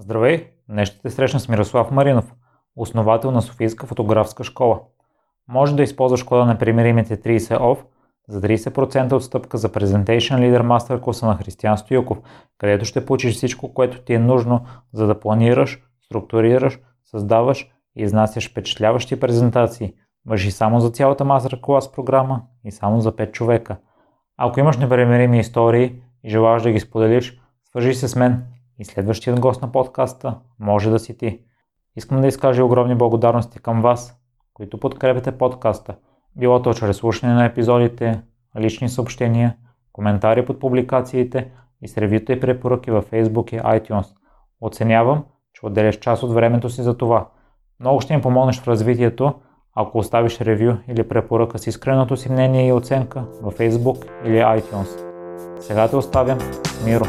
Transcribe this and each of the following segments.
Здравей! Днес ще те срещна с Мирослав Маринов, основател на Софийска фотографска школа. Може да използваш кода на примеримите 30 OFF за 30% отстъпка за Presentation Leader Master класа на Християн Стоюков, където ще получиш всичко, което ти е нужно, за да планираш, структурираш, създаваш и изнасяш впечатляващи презентации. Въжи само за цялата мастер клас програма и само за 5 човека. Ако имаш непремирими истории и желаеш да ги споделиш, свържи се с мен и следващият гост на подкаста може да си ти. Искам да изкажа огромни благодарности към вас, които подкрепяте подкаста, било то чрез слушане на епизодите, лични съобщения, коментари под публикациите и с ревюта и препоръки във Facebook и iTunes. Оценявам, че отделяш част от времето си за това. Много ще ми помогнеш в развитието, ако оставиш ревю или препоръка с искреното си мнение и оценка във Facebook или iTunes. Сега те оставям Миро.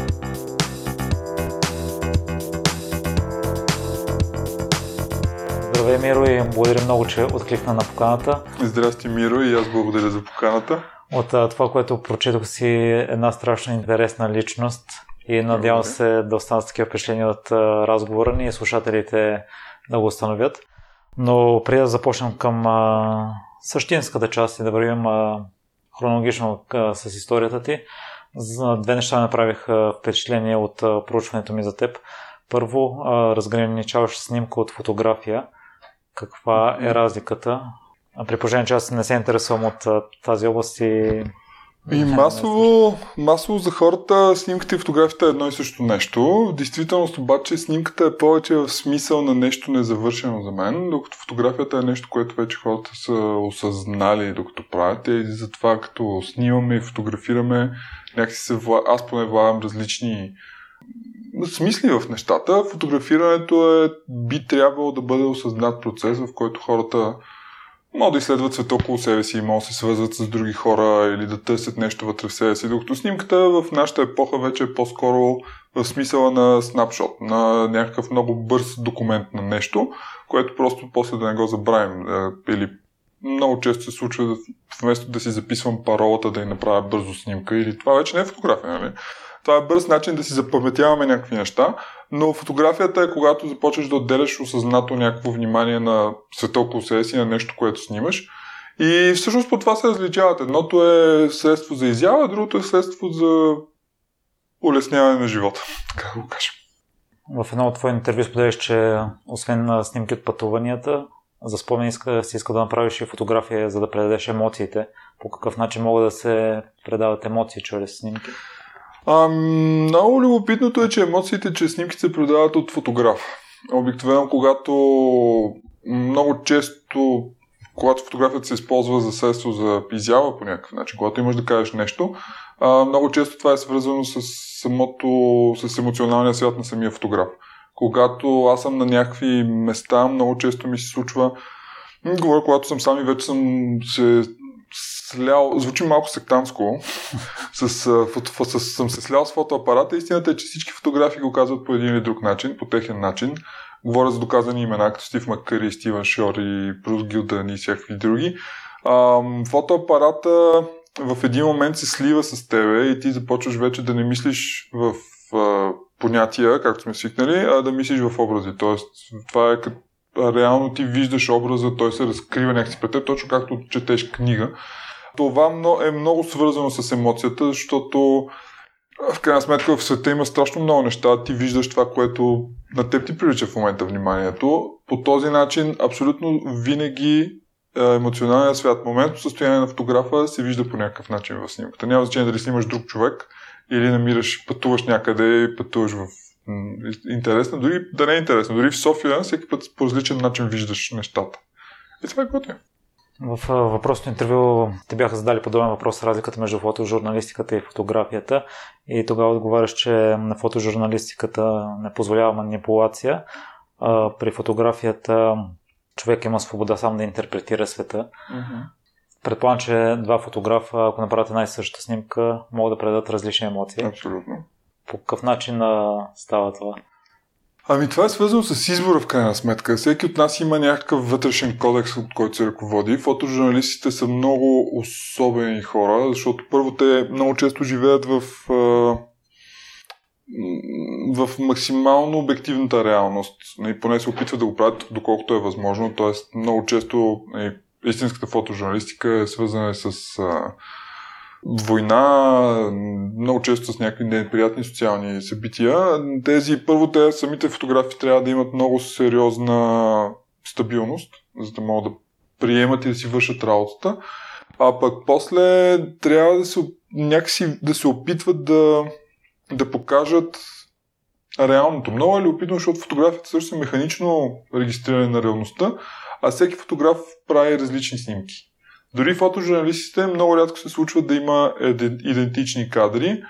Здравей, Миро, и благодаря много, че откликна на поканата. Здрасти, Миро, и аз благодаря за поканата. От това, което прочетох си, една страшно интересна личност и надявам се да останат такива впечатления от разговора ни и слушателите да го установят. Но преди да започнем към а, същинската част и да вървим а, хронологично а, с историята ти, за две неща направих впечатление от а, проучването ми за теб. Първо, а, разграничаваш снимка от фотография – каква е разликата? При положение, че аз не се интересувам от тази област и... И масово, масово за хората снимката и фотографията е едно и също нещо. В действителност обаче снимката е повече в смисъл на нещо незавършено за мен, докато фотографията е нещо, което вече хората са осъзнали докато правят. И затова като снимаме и фотографираме, някакси се вла... аз поне влагам различни смисли в нещата. Фотографирането е, би трябвало да бъде осъзнат процес, в който хората могат да изследват света около себе си, могат да се свързват с други хора или да търсят нещо вътре в себе си. Докато снимката в нашата епоха вече е по-скоро в смисъла на снапшот, на някакъв много бърз документ на нещо, което просто после да не го забравим. Е, или много често се случва вместо да си записвам паролата да я направя бързо снимка или това вече не е фотография, нали? Това е бърз начин да си запаметяваме някакви неща, но фотографията е когато започваш да отделяш осъзнато някакво внимание на света около себе си, на нещо, което снимаш. И всъщност по това се различават. Едното е средство за изява, другото е средство за улесняване на живота, така да го кажем. В едно от твое интервю споделяш, че освен на снимки от пътуванията, за спомен иска, си иска да направиш и фотография, за да предадеш емоциите. По какъв начин могат да се предават емоции чрез снимки? А, много любопитното е, че емоциите чрез снимки се продават от фотограф. Обикновено, когато много често, когато фотографията се използва за средство за изява по някакъв начин, когато имаш да кажеш нещо, а, много често това е свързано с самото, с емоционалния свят на самия фотограф. Когато аз съм на някакви места, много често ми се случва, говоря, когато съм сам и вече съм се слял, звучи малко сектантско, с, с, с, съм се слял с фотоапарата. Истината е, че всички фотографии го казват по един или друг начин, по техен начин. Говоря за доказани имена, като Стив Маккъри, Стивен Шор и Брус Гилдън и всякакви други. А, фотоапарата в един момент се слива с тебе и ти започваш вече да не мислиш в а, понятия, както сме свикнали, а да мислиш в образи. Тоест, това е като реално ти виждаш образа, той се разкрива някакси пред теб, точно както четеш книга. Това е много свързано с емоцията, защото в крайна сметка в света има страшно много неща. Ти виждаш това, което на теб ти привлича в момента вниманието. По този начин абсолютно винаги емоционалният свят, моментно състояние на фотографа се вижда по някакъв начин в снимката. Няма значение дали снимаш друг човек или намираш, пътуваш някъде и пътуваш в интересно, дори да не е интересно. Дори в София всеки път по различен начин виждаш нещата. И това е готино. В въпросното интервю те бяха задали подобен въпрос разликата между фотожурналистиката и фотографията и тогава отговаряш, че на фотожурналистиката не позволява манипулация, а при фотографията човек има свобода сам да интерпретира света. Mm-hmm. Предполагам, че два фотографа, ако направят една и съща снимка, могат да предадат различни емоции. Абсолютно. По какъв начин става това? Ами това е свързано с избора в крайна сметка. Всеки от нас има някакъв вътрешен кодекс, от който се ръководи. Фотожурналистите са много особени хора, защото първо те много често живеят в в максимално обективната реалност. И поне се опитват да го правят доколкото е възможно. Тоест, много често и истинската фотожурналистика е свързана с война, много често с някакви неприятни социални събития. Тези, първо, те самите фотографи трябва да имат много сериозна стабилност, за да могат да приемат и да си вършат работата. А пък после трябва да се, някакси да се опитват да, да покажат реалното. Много е любопитно, защото фотографията също е механично регистриране на реалността, а всеки фотограф прави различни снимки. Дори фотожурналистите много рядко се случва да има идентични кадри.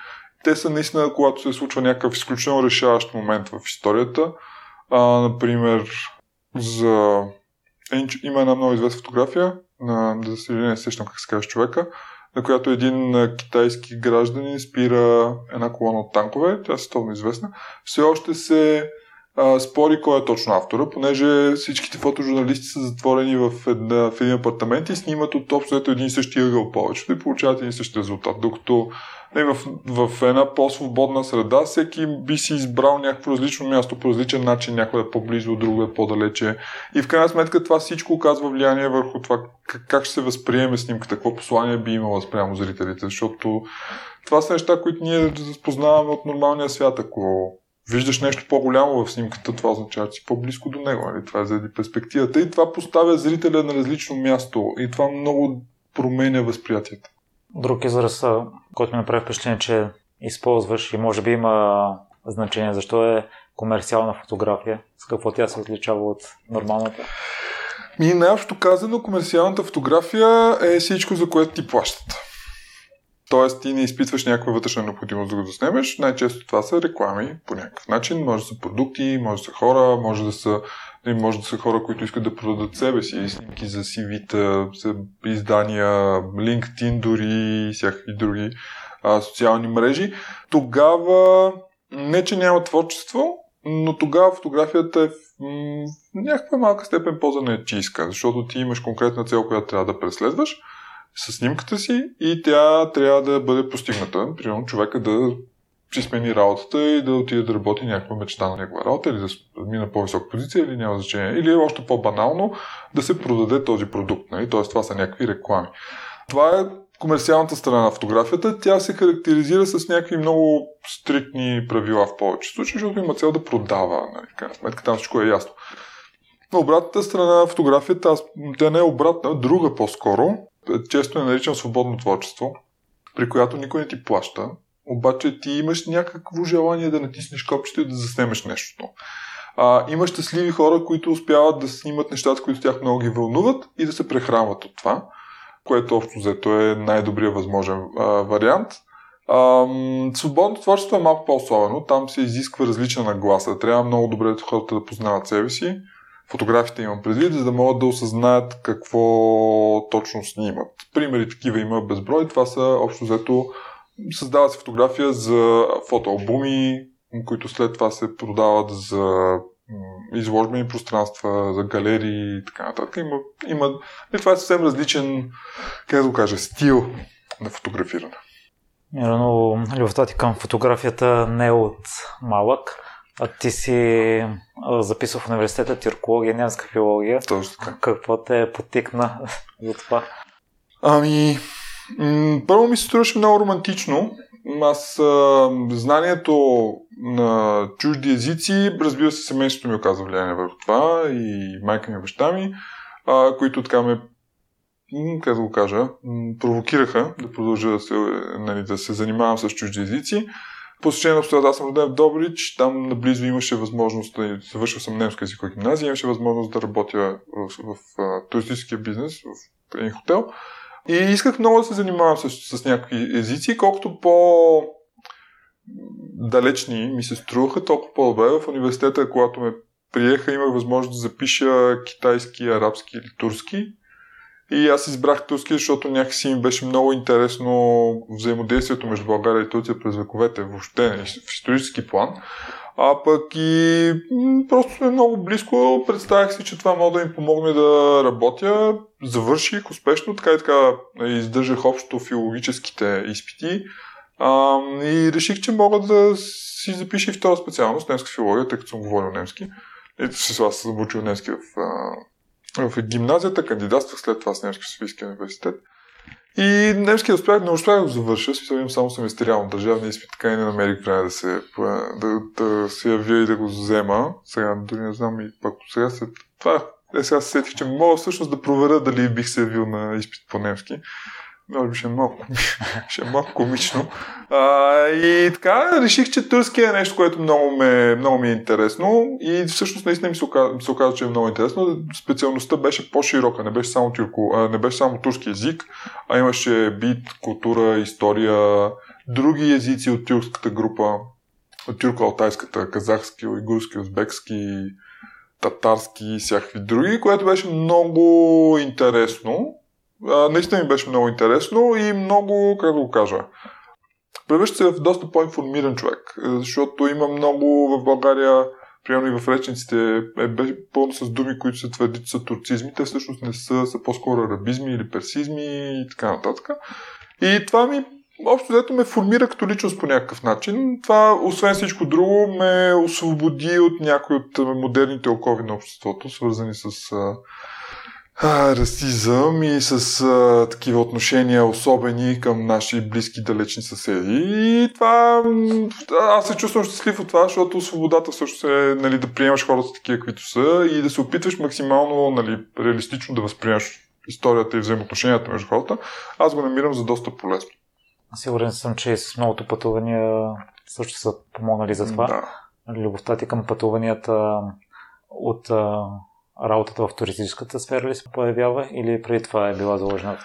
Те са наистина, когато се случва някакъв изключително решаващ момент в историята. А, например, за... има една много известна фотография, на, се не сещам как се казва човека, на която един китайски гражданин спира една колона от танкове, тя е световно известна. Все още се спори кой е точно автора, понеже всичките фотожурналисти са затворени в, една, в един апартамент и снимат от общо един и същи ъгъл повечето и получават един и същи резултат. Докато не, в, в една по-свободна среда всеки би си избрал някакво различно място по различен начин, някой е по-близо, друго е по-далече. И в крайна сметка това всичко оказва влияние върху това как ще се възприеме снимката, какво послание би имала спрямо зрителите, защото това са неща, които ние разпознаваме от нормалния свят. Ако виждаш нещо по-голямо в снимката, това означава, че си по-близко до него. Нали? Това е заради перспективата. И това поставя зрителя на различно място. И това много променя възприятието. Друг израз, който ми направи впечатление, че използваш и може би има значение, защо е комерциална фотография, с какво тя се отличава от нормалната? И най-общо казано, комерциалната фотография е всичко, за което ти плащат. Тоест ти не изпитваш някаква вътрешна необходимост да го заснемеш. Най-често това са реклами по някакъв начин. Може да са продукти, може да са хора, може да са, може да са хора, които искат да продадат себе си, снимки за CV-та, издания, LinkedIn дори и всякакви други а, социални мрежи. Тогава не, че няма творчество, но тогава фотографията е в някаква малка степен по-занечийска, защото ти имаш конкретна цел, която трябва да преследваш с снимката си и тя трябва да бъде постигната. Примерно човека да си смени работата и да отиде да работи някаква мечта на негова работа или да мина по-висока позиция или няма значение. Или още по-банално да се продаде този продукт. Нали? Тоест това са някакви реклами. Това е комерциалната страна на фотографията. Тя се характеризира с някакви много стриктни правила в повечето случаи, защото има цел да продава. Нали? Крайна сметка там всичко е ясно. На обратната страна на фотографията, тя не е обратна, друга по-скоро, често е наричам свободно творчество, при която никой не ти плаща, обаче ти имаш някакво желание да натиснеш копчето и да заснемеш нещото. А, има щастливи хора, които успяват да снимат нещата, които тях много ги вълнуват и да се прехранват от това, което общо взето е най-добрият възможен а, вариант. А, свободното творчество е малко по-особено. Там се изисква различна нагласа. Трябва много добре хората да познават себе си, фотографите имам предвид, за да могат да осъзнаят какво точно снимат. Примери такива има безброй. Това са общо взето създава се фотография за фотоалбуми, които след това се продават за изложбени пространства, за галерии и така нататък. Има, има, и това е съвсем различен, как да го кажа, стил на фотографиране. Но любовта ти към фотографията не е от малък. А ти си записал в университета тиркология, немска филология. Точно така. Какво те е потикна за това? Ами, м- първо ми се струваше много романтично. Аз а, знанието на чужди езици, разбира се, семейството ми оказа влияние върху това и майка ми и баща ми, а, които така ме как да го кажа, провокираха да продължа да се, нали, да се занимавам с чужди езици. По на обстоятелствата, аз съм роден в Добрич, там наблизо имаше възможност, да завършил съм немска езикова гимназия, имаше възможност да работя в, в, в туристическия бизнес, в един хотел. И исках много да се занимавам с, с някакви езици, колкото по далечни ми се струваха, толкова по-добре. В университета, когато ме приеха, имах възможност да запиша китайски, арабски или турски. И аз избрах турски, защото някакси им беше много интересно взаимодействието между България и Турция през вековете, въобще в исторически план. А пък и просто сме много близко. Представях си, че това мога да им помогне да работя. Завърших успешно, така и така издържах общо филологическите изпити. А, и реших, че мога да си запиша и втора специалност, немска филология, тъй като съм говорил немски. Ето си аз съм учил немски в, в гимназията, кандидатствах след това с Немски Софийския университет. И немски успях, не успях да го завърша, смисъл имам само семестриално държавния изпит, така и не намерих време да се, да, да се явя и да го взема. Сега дори не знам и пак сега след това е, сега се сетих, че мога всъщност да проверя дали бих се явил на изпит по немски. Може би ще е малко, ще е малко комично. А, и така, реших, че турски е нещо, което много, ме, много ми е интересно и всъщност наистина ми се оказа, се оказа че е много интересно. Специалността беше по-широка, не беше само, тюрко, а, не беше само турски язик, а имаше бит, култура, история, други езици от тюркската група, от тюрко-алтайската, казахски, уйгурски, узбекски, татарски и всякакви други, което беше много интересно. Наистина ми беше много интересно и много, как да го кажа, превръща се в доста по-информиран човек, защото има много в България, примерно и в речниците, е, пълно с думи, които се твърдят са турцизми, те всъщност не са, са по-скоро арабизми или персизми и така нататък. И това ми общо взето ме формира като личност по някакъв начин. Това, освен всичко друго, ме освободи от някои от модерните окови на обществото, свързани с а, расизъм и с а, такива отношения особени към наши близки далечни съседи. И това, аз се чувствам щастлив от това, защото свободата също е нали, да приемаш хората такива, каквито са и да се опитваш максимално нали, реалистично да възприемаш историята и взаимоотношенията между хората. Аз го намирам за доста полезно. Сигурен съм, че с многото пътувания също са помогнали за това. Да. Любовта ти към пътуванията от работата в туристическата сфера ли се появява или преди това е била заложена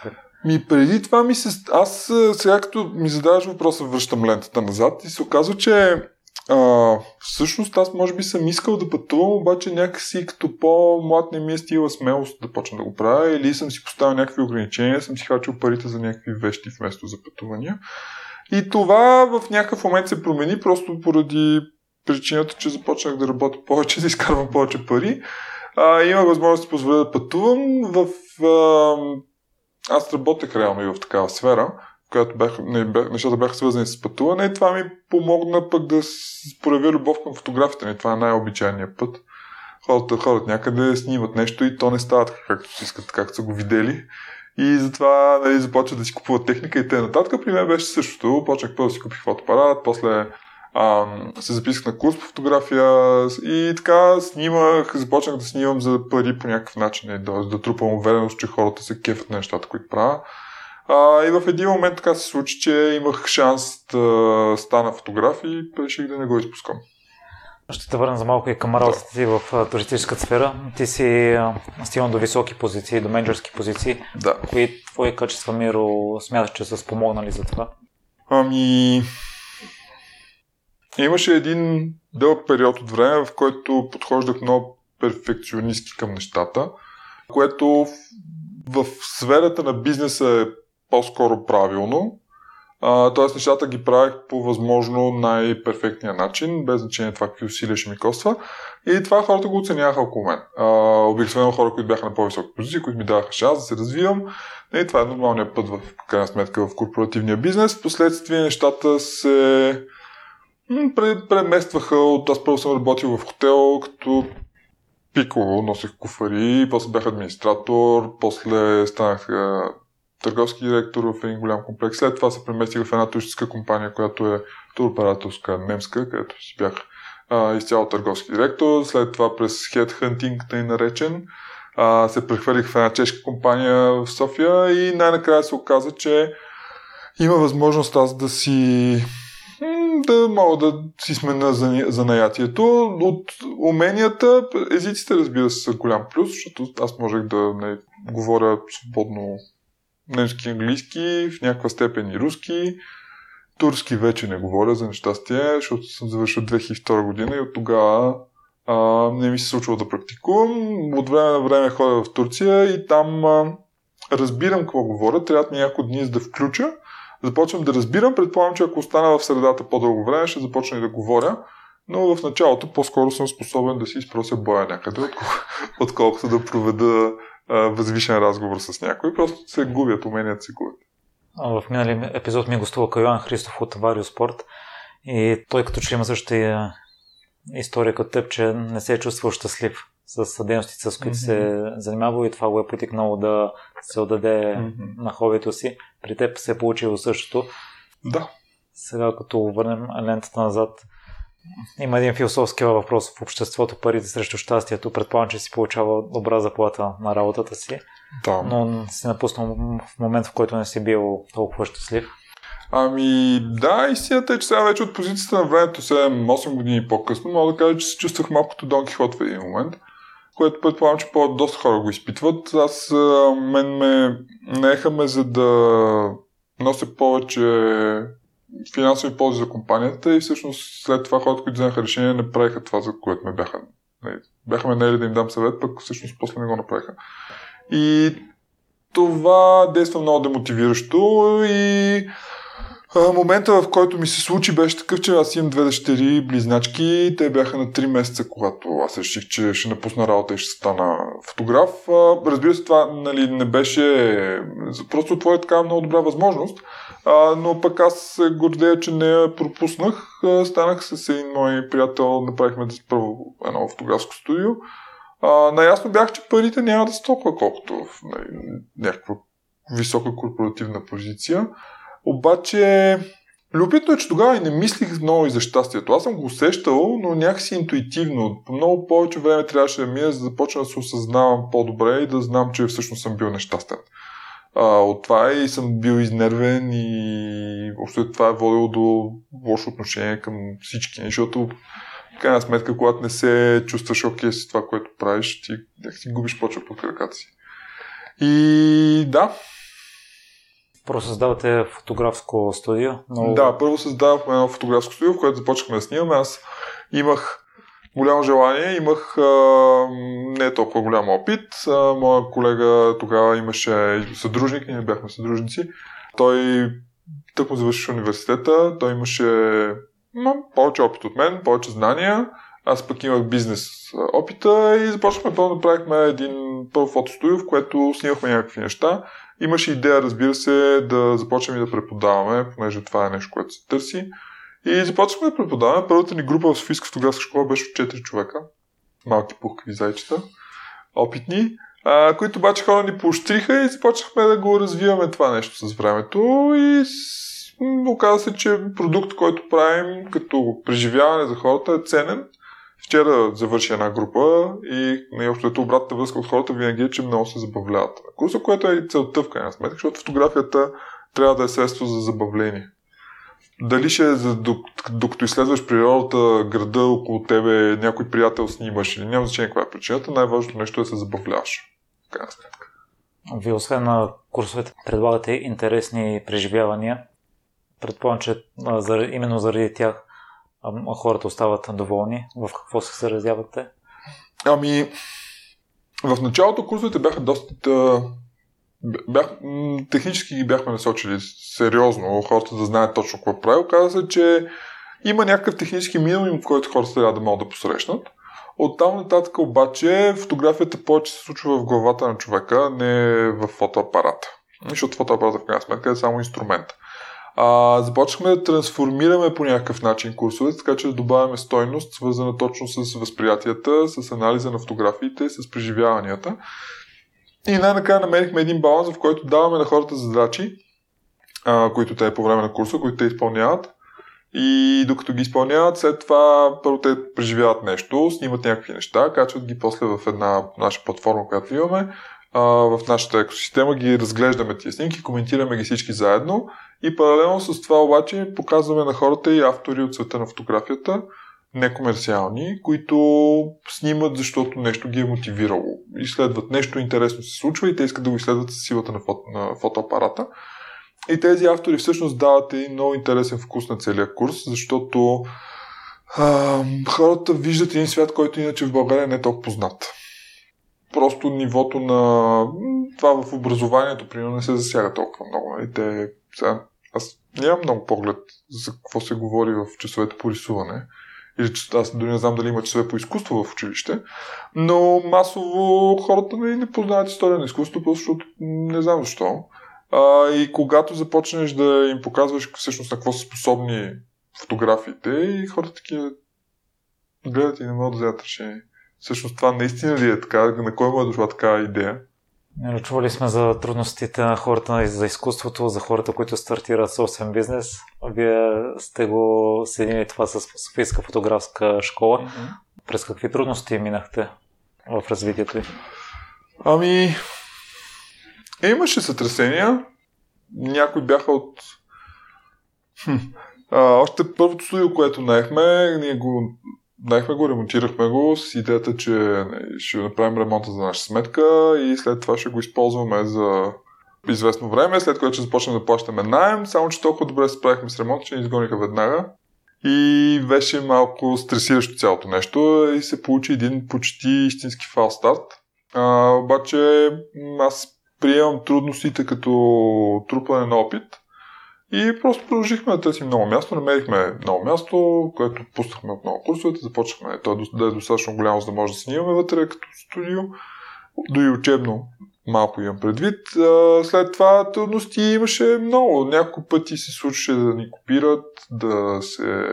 Ми преди това ми се... Аз сега като ми задаваш въпроса, връщам лентата назад и се оказва, че а, всъщност аз може би съм искал да пътувам, обаче някакси като по-млад не ми е стила смелост да почна да го правя или съм си поставил някакви ограничения, съм си хачил парите за някакви вещи вместо за пътувания. И това в някакъв момент се промени просто поради причината, че започнах да работя повече, да изкарвам повече пари а, имах възможност да позволя да пътувам. В, а, аз работех реално и в такава сфера, в която бях, не, бях, нещата бяха свързани с пътуване и това ми помогна пък да проявя любов към фотографията ми. Това е най-обичайният път. Хората ходят някъде, снимат нещо и то не става както си искат, както са го видели. И затова нали, започват да си купуват техника и т.н. При мен беше същото. Почнах първо да си купих фотоапарат, после а, се записах на курс по фотография и така снимах, започнах да снимам за пари по някакъв начин, да, да трупам увереност, че хората се кефят на нещата, които правя. А, и в един момент така се случи, че имах шанс да стана фотограф и реших да не го изпускам. Ще те върна за малко и към работата ти в туристическата сфера. Ти си стигнал до високи позиции, до менеджерски позиции. Да. Кои твои качества, Миро, смяташ, че са спомогнали за това? Ами, Имаше един дълъг период от време, в който подхождах много перфекционистки към нещата, което в, в сферата на бизнеса е по-скоро правилно. Тоест нещата ги правих по възможно най-перфектния начин, без значение това какви усилия ще ми коства. И това хората го оценяваха около мен. обикновено хора, които бяха на по-висока позиция, които ми даваха шанс да се развивам. И това е нормалният път в крайна сметка в корпоративния бизнес. Впоследствие нещата се преместваха от... Аз първо съм работил в хотел, като пиково носех куфари, после бях администратор, после станах търговски директор в един голям комплекс. След това се преместих в една туристическа компания, която е туроператорска немска, където си бях а, изцяло търговски директор. След това през Headhunting, тъй наречен, а, се прехвърлих в една чешка компания в София и най-накрая се оказа, че има възможност аз да си да мога да си смена занаятието. От уменията, езиците разбира се са голям плюс, защото аз можех да не говоря свободно немски английски, в някаква степен и руски. Турски вече не говоря за нещастие, защото съм завършил 2002 година и от тогава а, не ми се случва да практикувам. От време на време ходя в Турция и там а, разбирам какво говоря. Трябва ми няколко дни за да включа започвам да разбирам. Предполагам, че ако остана в средата по-дълго време, ще започна и да говоря. Но в началото по-скоро съм способен да си изпрося боя някъде, отколкото да проведа възвишен разговор с някой. Просто се губят, уменията се губят. В минали епизод ми гостува Кайоан Христов от Варио Спорт и той като че има същата история като теб, че не се е чувствал щастлив с дейностите, с които mm-hmm. се занимавал и това го е потикнало да се отдаде mm-hmm. на хобито си. При теб се е получило същото. Да. Сега като върнем лентата назад, има един философски въпрос в обществото, парите срещу щастието. Предполагам, че си получава добра заплата на работата си, да. но си напуснал в момент, в който не си бил толкова щастлив. Ами да, истината е, че сега вече от позицията на времето, 7-8 години по-късно, мога да кажа, че се чувствах малко като Дон Кихот в един момент, което предполагам, че по-доста хора го изпитват. Аз, мен ме наехаме за да нося повече финансови ползи за компанията и всъщност след това хората, които взеха решение, не правиха това, за което ме бяха. Бяха ме наели да им дам съвет, пък всъщност после не го направиха. И това действа много демотивиращо и момента, в който ми се случи, беше такъв, че аз имам две дъщери, близначки. Те бяха на 3 месеца, когато аз реших, че ще напусна работа и ще стана фотограф. Разбира се, това нали, не беше... Просто това е така много добра възможност. Но пък аз се гордея, че не я пропуснах. Станах с един мой приятел, направихме първо едно фотографско студио. Наясно бях, че парите няма да са толкова, колкото в нали, някаква висока корпоративна позиция. Обаче, любопитно е, че тогава и не мислих много и за щастието. Аз съм го усещал, но някакси интуитивно. Много повече време трябваше да мина, за да започна да се осъзнавам по-добре и да знам, че всъщност съм бил нещастен. А, от това и съм бил изнервен и още това е водило до лошо отношение към всички, защото в крайна сметка, когато не се чувстваш окей с това, което правиш, ти си губиш почва под краката си. И да, Първо създавате фотографско студио? Но... Да, първо създавахме едно фотографско студио, в което започнахме да снимаме. Аз имах голямо желание, имах а, не толкова голям опит. А, моя колега тогава имаше съдружник, ние бяхме съдружници. Той тъкмо завърши университета, той имаше ма, повече опит от мен, повече знания. Аз пък имах бизнес опита и започнахме първо да правихме един първо фотостудио, в което снимахме някакви неща. Имаше идея, разбира се, да започнем и да преподаваме, понеже това е нещо, което се търси. И започнахме да преподаваме. Първата ни група в Софийска фотографска школа беше от 4 човека. Малки пухкави зайчета. Опитни. А, които обаче хора ни поощриха и започнахме да го развиваме това нещо с времето. И оказа се, че продукт, който правим като преживяване за хората е ценен Вчера завърши една група и общо обратната връзка от хората винаги е, че много се забавляват. Курса, което е целта в крайна сметка, защото фотографията трябва да е средство за забавление. Дали ще е за, докато изследваш природата, града около тебе, някой приятел снимаш или няма значение каква е причината, най-важното нещо е да се забавляваш. В крайна сметка. Вие освен на курсовете предлагате интересни преживявания. Предполагам, че именно заради тях а хората остават доволни? В какво се заразявате? Ами, в началото курсовете бяха доста... Бях, технически ги бяхме насочили сериозно, хората да знаят точно какво прави. Оказа се, че има някакъв технически минимум, който хората трябва да могат да посрещнат. От там нататък обаче фотографията повече се случва в главата на човека, не в фотоапарата. Защото фотоапарата в крайна сметка е само инструмент а, започнахме да трансформираме по някакъв начин курсовете, така че да добавяме стойност, свързана точно с възприятията, с анализа на фотографиите, с преживяванията. И най-накрая намерихме един баланс, в който даваме на хората задачи, а, които те по време на курса, които те изпълняват. И докато ги изпълняват, след това първо те преживяват нещо, снимат някакви неща, качват ги после в една наша платформа, която имаме. А, в нашата екосистема ги разглеждаме тези снимки, коментираме ги всички заедно и паралелно с това обаче показваме на хората и автори от света на фотографията, некомерциални, които снимат, защото нещо ги е мотивирало. Изследват нещо интересно се случва и те искат да го изследват с силата на, фото, на фотоапарата. И тези автори всъщност дават един много интересен вкус на целия курс, защото а, хората виждат един свят, който иначе в България не е толкова познат. Просто нивото на това в образованието, примерно, не се засяга толкова много. Нали? Те сега, нямам много поглед за какво се говори в часовете по рисуване. Или аз дори не знам дали има часове по изкуство в училище, но масово хората не, не познават история на изкуството, защото не знам защо. А, и когато започнеш да им показваш всъщност на какво са способни фотографиите и хората такива гледат и не могат да вземат решение. Всъщност това наистина ли е така? На кой му е дошла такава идея? Чували сме за трудностите на хората за изкуството, за хората, които стартират собствен бизнес. Вие сте го съединили това с Софийска фотографска школа. Mm-hmm. През какви трудности минахте в развитието ви? Ами, имаше сътресения. Някои бяха от... Хм. А, още първото студио, което наехме, ние го Дахме го, ремонтирахме го с идеята, че ще направим ремонта за наша сметка и след това ще го използваме за известно време, след което ще започнем да плащаме найем, само че толкова добре справихме с ремонт, че ни изгониха веднага. И беше малко стресиращо цялото нещо и се получи един почти истински фал старт. А, обаче аз приемам трудностите като трупане на опит – и просто продължихме да търсим много място, намерихме много място, което пуснахме от много курсовете, започнахме то да е достатъчно голямо, за да може да снимаме вътре като студио, до и учебно малко имам предвид. След това трудности имаше много. Няколко пъти се случваше да ни копират, да се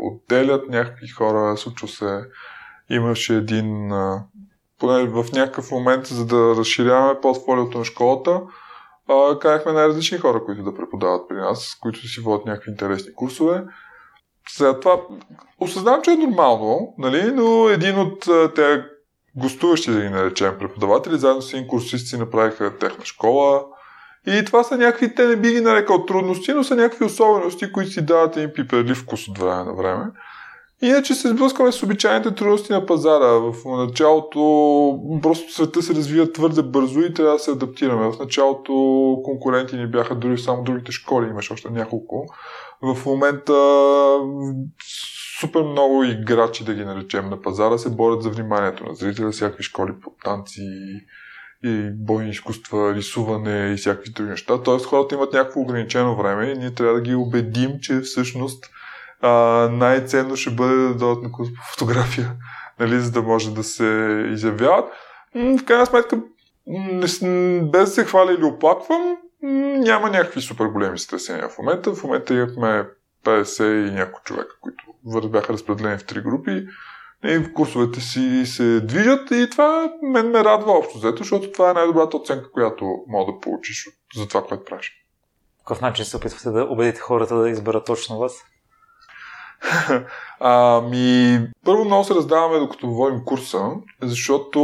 отделят някакви хора. Случва се, имаше един, поне в някакъв момент, за да разширяваме портфолиото на школата, а, канахме най-различни хора, които да преподават при нас, които си водят някакви интересни курсове. Сега това осъзнавам, че е нормално, нали? но един от те гостуващи, да ги наречем, преподаватели, заедно с един курсист си направиха техна школа. И това са някакви, те не би ги нарекал трудности, но са някакви особености, които си дават един пиперлив вкус от време на време. Иначе се сблъскваме с обичайните трудности на пазара. В началото просто света се развива твърде бързо и трябва да се адаптираме. В началото конкуренти ни бяха дори само другите школи, имаше още няколко. В момента супер много играчи, да ги наречем, на пазара се борят за вниманието на зрителя, всякакви школи по танци, и бойни изкуства, рисуване и всякакви други неща. Тоест хората имат някакво ограничено време и ние трябва да ги убедим, че всъщност а, най-ценно ще бъде да дойдат на курс по фотография, нали, за да може да се изявяват. В крайна сметка, без да се хваля или оплаквам, няма някакви супер големи стресения в момента. В момента имахме 50 и няколко човека, които бяха разпределени в три групи. И в курсовете си се движат и това мен ме радва общо взето, защото това е най-добрата оценка, която мога да получиш за това, което правиш. Какъв начин се опитвате да убедите хората да изберат точно вас? Ами, първо много се раздаваме докато водим курса, защото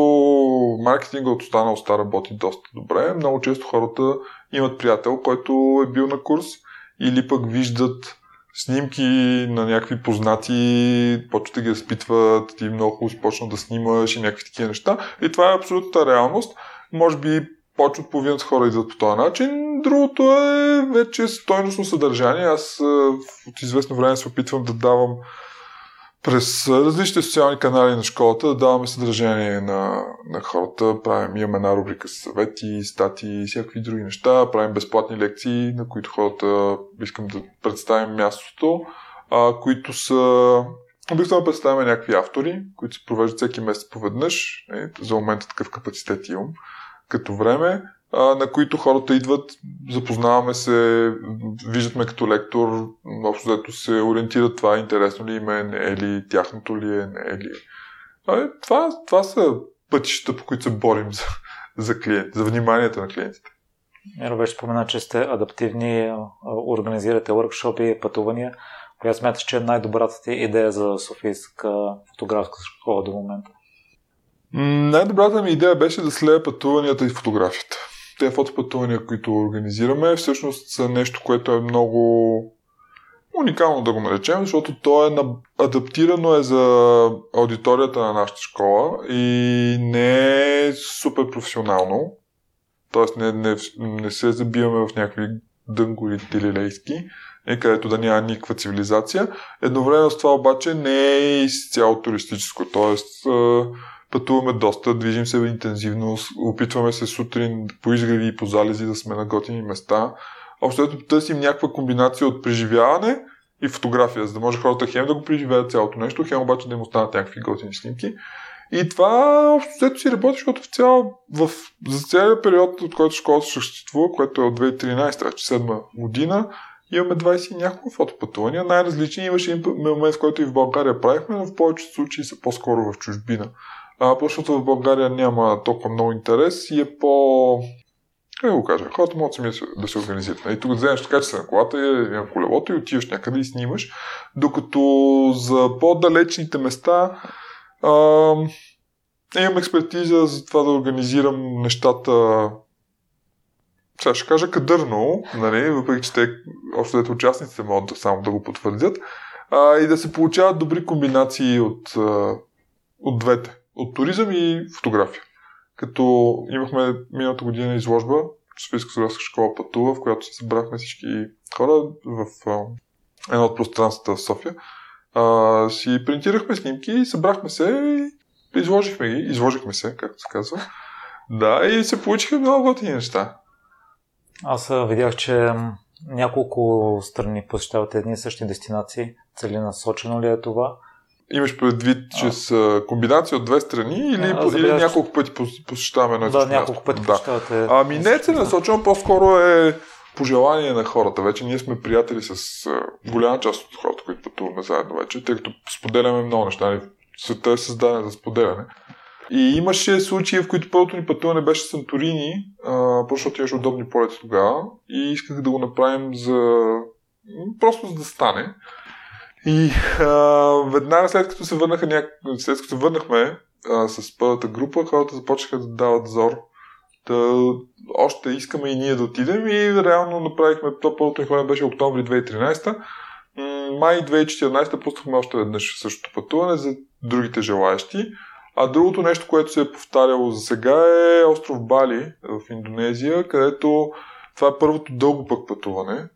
маркетинга от останал ста работи доста добре. Много често хората имат приятел, който е бил на курс или пък виждат снимки на някакви познати, почват да ги разпитват, ти много хубаво да снимаш и някакви такива неща. И това е абсолютната реалност. Може би повече половината хора идват по този начин. Другото е вече стойностно съдържание. Аз от известно време се опитвам да давам през различните социални канали на школата да даваме съдържание на, на хората. Правим, имаме една рубрика с съвети, статии и всякакви други неща. Правим безплатни лекции, на които хората искам да представим мястото, а, които са Обикновено представяме някакви автори, които се провеждат всеки месец поведнъж. Е, за момента такъв капацитет имам като време, на които хората идват, запознаваме се, виждат като лектор, общо се ориентират това интересно ли им е, не е ли, тяхното ли е, не е ли. А, това, това са пътищата, по които се борим за, за клиент, за вниманието на клиентите. Еро беше спомена, че сте адаптивни, организирате workshop пътувания. Коя смяташ, че е най-добрата ти идея за Софийска фотографска школа до момента? Най-добрата ми идея беше да слея пътуванията и фотографията. Те фотопътувания, които организираме, всъщност са нещо, което е много уникално да го наречем, защото то е адаптирано е за аудиторията на нашата школа и не е супер професионално. Тоест не, не, не се забиваме в някакви дънгори тилилейски, където да няма никаква цивилизация. Едновременно с това обаче не е изцяло туристическо. Тоест пътуваме доста, движим се интензивно, опитваме се сутрин по изгреви и по залези да сме на готини места. Общо търсим някаква комбинация от преживяване и фотография, за да може хората хем да го преживеят цялото нещо, хем обаче да им останат някакви готини снимки. И това общо си работи, защото в цял, в, за целият период, от който школата съществува, което е от 2013, вече 7 година, имаме 20 и няколко фотопътувания, най-различни. Имаше момент, в който и в България правихме, но в повечето случаи са по-скоро в чужбина. А, защото в България няма толкова много интерес и е по... Как го кажа? Хората могат сами да се организират. И тук вземеш така, че се на колата, на колелото и отиваш някъде и снимаш. Докато за по-далечните места а, имам експертиза за това да организирам нещата сега ще кажа кадърно, нали, въпреки че те, общо дето участниците могат само да го потвърдят, а, и да се получават добри комбинации от, от двете. От туризъм и фотография. Като имахме миналата година изложба, Софийска студентска школа пътува, в която се събрахме всички хора в а, едно от пространствата в София. А, си принтирахме снимки, събрахме се и изложихме ги. Изложихме се, както се казва. Да, и се получиха много готини неща. Аз видях, че няколко страни посещават едни и същи дестинации. Целенасочено ли е това? Имаш предвид, че с комбинация от две страни или, а, или няколко пъти посещаваме едно Да, няколко пъти да. посещавате. Ами не е целенасочено, по-скоро е пожелание на хората. Вече ние сме приятели с голяма част от хората, които пътуваме заедно вече, тъй като споделяме много неща. Нали, света е създаден за споделяне. И имаше случаи, в които първото ни пътуване беше Санторини, защото имаше удобни полети тогава и исках да го направим за... просто за да стане. И а, веднага след като се върнаха няк... след като върнахме а, с първата група, хората започнаха да дават зор. Да, още искаме и ние да отидем и реално направихме, то първото ни ходене беше октомври 2013 май 2014 пуснахме още веднъж същото пътуване за другите желаящи. А другото нещо, което се е повтаряло за сега е остров Бали в Индонезия, където това е първото дълго пък пътуване.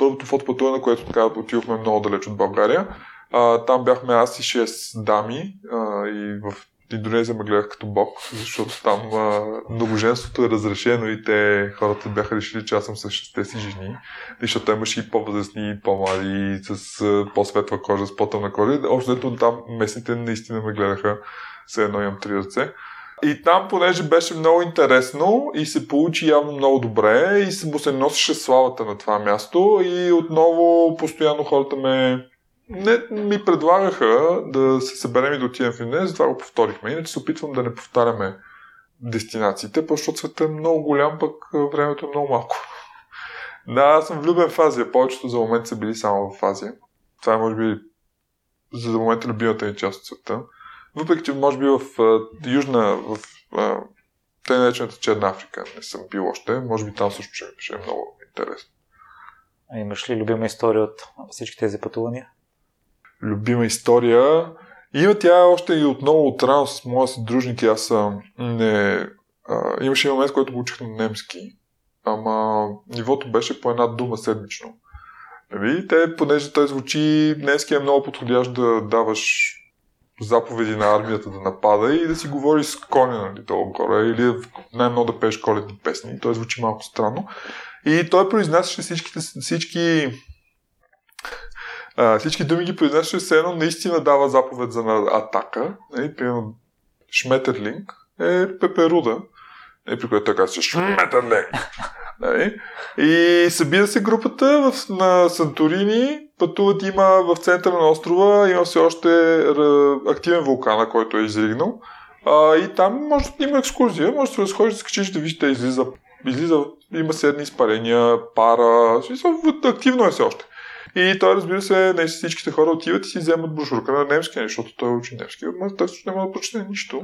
Първото фотопътуване, което така отивахме много далеч от България. А, там бяхме аз и 6 дами а, и в Индонезия ме гледах като бог, защото там а, многоженството е разрешено и те, хората бяха решили, че аз съм с шесте си жени, защото имаше и по-възрастни, и по-млади, с а, по-светла кожа, с по-тъмна кожа. Общо там местните наистина ме гледаха все едно имам три ръце. И там, понеже беше много интересно и се получи явно много добре и му се носеше славата на това място и отново постоянно хората ме не, ми предлагаха да се съберем и да отидем в Индонезия, затова го повторихме. Иначе се опитвам да не повтаряме дестинациите, защото светът е много голям, пък времето е много малко. Да, аз съм влюбен в Азия. Повечето за момент са били само в Азия. Това е, може би, за момента любимата ни част от света. Въпреки, че може би в а, Южна, в а, тъй наречената Черна Африка не съм бил още, може би там също ще, ще е много интересно. А имаш ли любима история от всички тези пътувания? Любима история? Има тя още и отново от рано с моя съдружник. Аз съм не... А, имаше момент, в който го учих на немски, ама нивото беше по една дума седмично. Нали? Те, понеже той звучи, немски е много подходящ да даваш заповеди на армията да напада и да си говори с коня, нали, долу горе, или най-много да пееш коледни песни. Той звучи малко странно. И той произнасяше всичките, всички а, всички думи ги произнасяше все едно наистина дава заповед за атака. Нали, примерно Шметерлинг е пеперуда, нали, при което той казва Шметерлинг. Нали? И събира се групата в, на Санторини, пътуват има в центъра на острова, има все още активен вулкан, който е изригнал. А, и там може има екскурзия, може да се разходиш, да скачиш да да излиза, излиза, има седни изпарения, пара, активно е все още. И той, разбира се, не всичките хора отиват и си вземат брошурка на немски, защото той учи немски, но той също няма да прочете нищо.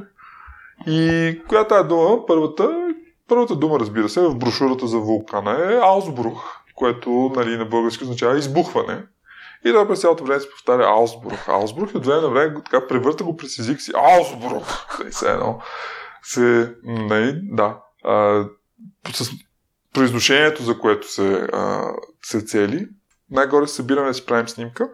И коя тази дума, първата, първата дума, разбира се, в брошурата за вулкана е Аусбрух, което нали, на български означава избухване. И той през цялото време се повтаря Аусбрух. Аусбрух и от време на време така превърта го през език си Аусбрух. И се едно се, не, да, а, с произношението, за което се, а, се цели, най-горе събираме да си правим снимка.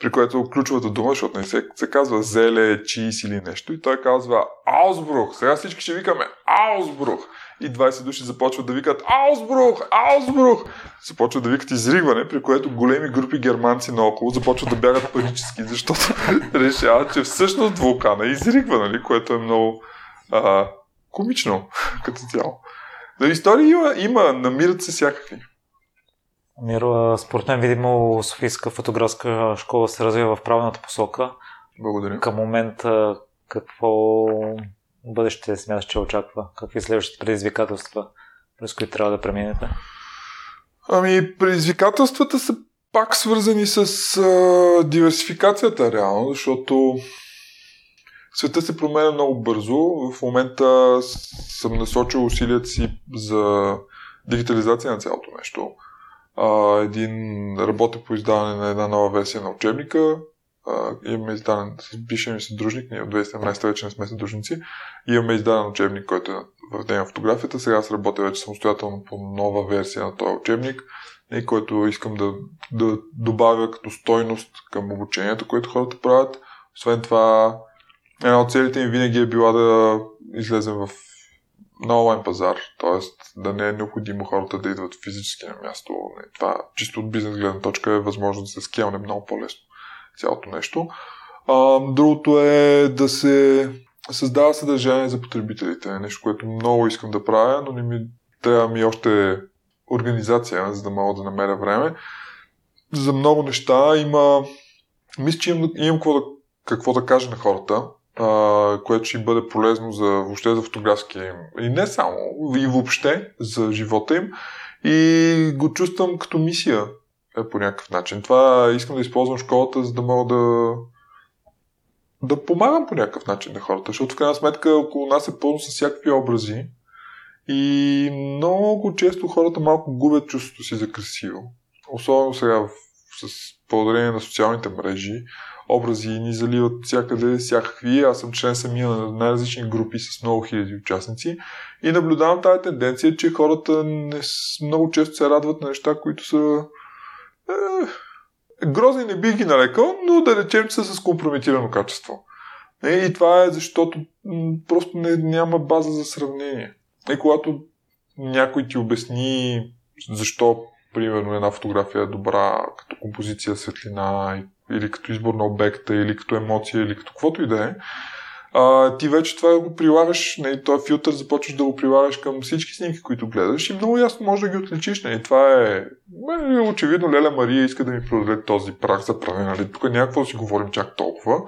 При което ключовата дума, защото не се, се казва зеле, чиз или нещо, и той казва Аусбрух. Сега всички ще викаме Аусбрух. И 20 души започват да викат Аусбрух, Аусбрух. Започват да викат изригване, при което големи групи германци наоколо започват да бягат панически, защото решават, че всъщност вулкана изригва, нали? което е много а, комично като цяло. Но истории има, има, намират се всякакви. Миро, според мен, видимо, Софийска фотографска школа се развива в правилната посока. Благодаря. Към момента какво бъдеще смяташ, че очаква? Какви следващите предизвикателства, през които трябва да преминете? Ами, предизвикателствата са пак свързани с а, диверсификацията, реално, защото света се променя много бързо. В момента съм насочил усилията си за дигитализация на цялото нещо. А, един работа по издаване на една нова версия на учебника. Имаме издаден с бившия ми съдружник, ние от 2017 вече не сме съдружници. Имаме издаден учебник, който е в ден фотографията. Сега аз работя вече самостоятелно по нова версия на този учебник, и който искам да, да добавя като стойност към обучението, което хората правят. Освен това, една от целите им винаги е била да излезем в на онлайн пазар, т.е. да не е необходимо хората да идват физически на място. Това чисто от бизнес гледна точка е възможно да се скелне много по-лесно цялото нещо. А, другото е да се създава съдържание за потребителите. Нещо, което много искам да правя, но не ми трябва ми още организация, за да мога да намеря време. За много неща има... Мисля, че имам, имам какво, да, какво да кажа на хората което ще бъде полезно за, въобще за фотографския им. И не само, и въобще за живота им. И го чувствам като мисия е, по някакъв начин. Това искам да използвам школата, за да мога да да помагам по някакъв начин на хората, защото в крайна сметка около нас е пълно с всякакви образи и много често хората малко губят чувството си за красиво. Особено сега с благодарение на социалните мрежи образи ни заливат всякъде всякакви. Аз съм член самия на най-различни групи с много хиляди участници и наблюдавам тази тенденция, че хората не, много често се радват на неща, които са е, грозни не бих ги нарекал, но да речем, че са с компрометирано качество. Е, и това е защото просто не, няма база за сравнение. И когато някой ти обясни защо, примерно, една фотография е добра като композиция, светлина и или като избор на обекта, или като емоция, или като каквото и да е, ти вече това го прилагаш, нали, този филтър започваш да го прилагаш към всички снимки, които гледаш и много ясно можеш да ги отличиш. Нали. Това е, е очевидно Леля Мария иска да ми продаде този прах за правене. Нали. Тук някакво си говорим чак толкова.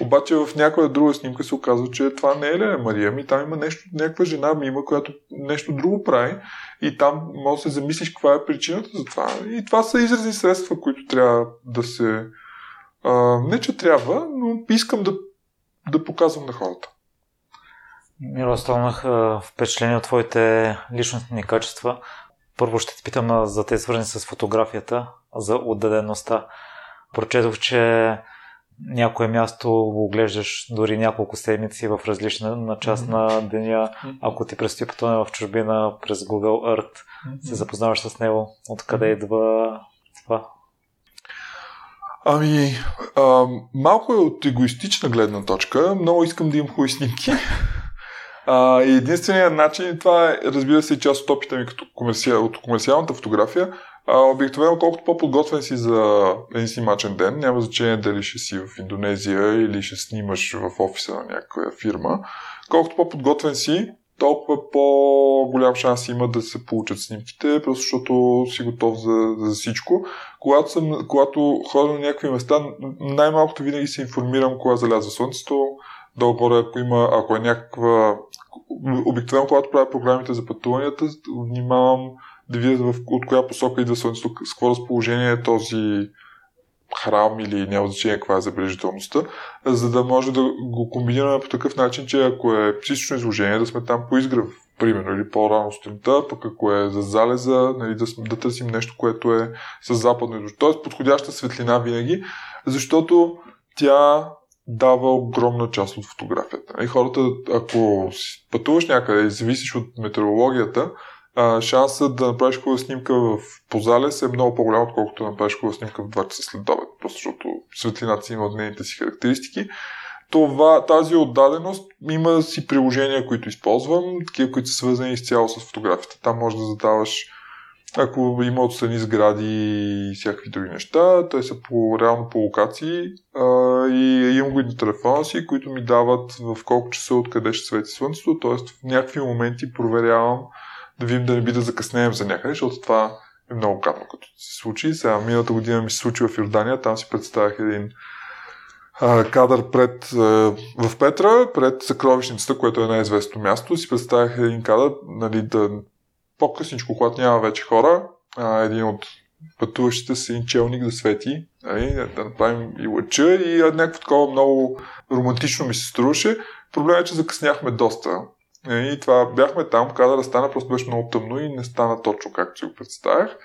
Обаче в някоя друга снимка се оказва, че това не е Леля Мария, ми там има нещо, някаква жена ми има, която нещо друго прави и там може да се замислиш каква е причината за това. И това са изразни средства, които трябва да се а, не, че трябва, но искам да, да показвам на хората. Миро, останах впечатление от твоите личностни качества. Първо ще те питам за те свързани с фотографията, за отдадеността. Прочетох, че някое място го оглеждаш дори няколко седмици в различна на част mm-hmm. на деня. Ако ти предстои пътуване в чужбина през Google Earth, mm-hmm. се запознаваш с него. Откъде идва това? Ами, а, малко е от егоистична гледна точка. Много искам да имам хубави снимки. И единственият начин, това е, разбира се, част от опита ми като комерциал, от комерциалната фотография. А, обикновено, колкото по-подготвен си за един снимачен ден, няма значение дали ще си в Индонезия или ще снимаш в офиса на някаква фирма, колкото по-подготвен си, толкова по-голям шанс има да се получат снимките, просто защото си готов за, за всичко. Когато, съм, когато ходя на някакви места, най-малкото винаги се информирам кога залязва слънцето, долу-горе, ако има, ако е някаква... Обикновено, когато правя програмите за пътуванията, внимавам да видя в, от коя посока идва слънцето, с какво разположение е този храм или няма значение каква е забележителността, за да може да го комбинираме по такъв начин, че ако е психично изложение, да сме там по изгрев, примерно, или по-рано сутринта, пък ако е за залеза, нали, да, да търсим нещо, което е с западно изложение. Тоест подходяща светлина винаги, защото тя дава огромна част от фотографията. И хората, ако пътуваш някъде и зависиш от метеорологията, а, шансът да направиш хубава снимка в позалес е много по-голям, отколкото да направиш хубава снимка в 2 часа след обед, просто защото светлината си има нейните си характеристики. Това, тази отдаденост има си приложения, които използвам, такива, които са свързани изцяло с фотографията. Там може да задаваш ако има отстрани сгради и всякакви други неща, те са по, реално по локации а, и имам го и на телефона си, които ми дават в колко часа откъде ще свети слънцето, т.е. в някакви моменти проверявам да видим да не би да закъснеем за някъде, защото това е много гадно като се случи. Сега миналата година ми се случи в Йордания, там си представях един а, кадър пред, а, в Петра, пред съкровищницата, което е най-известното място. Си представях един кадър, нали, да по-късничко, когато няма вече хора, а, един от пътуващите с един челник да свети, нали, да направим и лъча и някакво такова много романтично ми се струваше. Проблемът е, че закъсняхме доста. И това бяхме там, да стана, просто беше много тъмно и не стана точно както си го представях.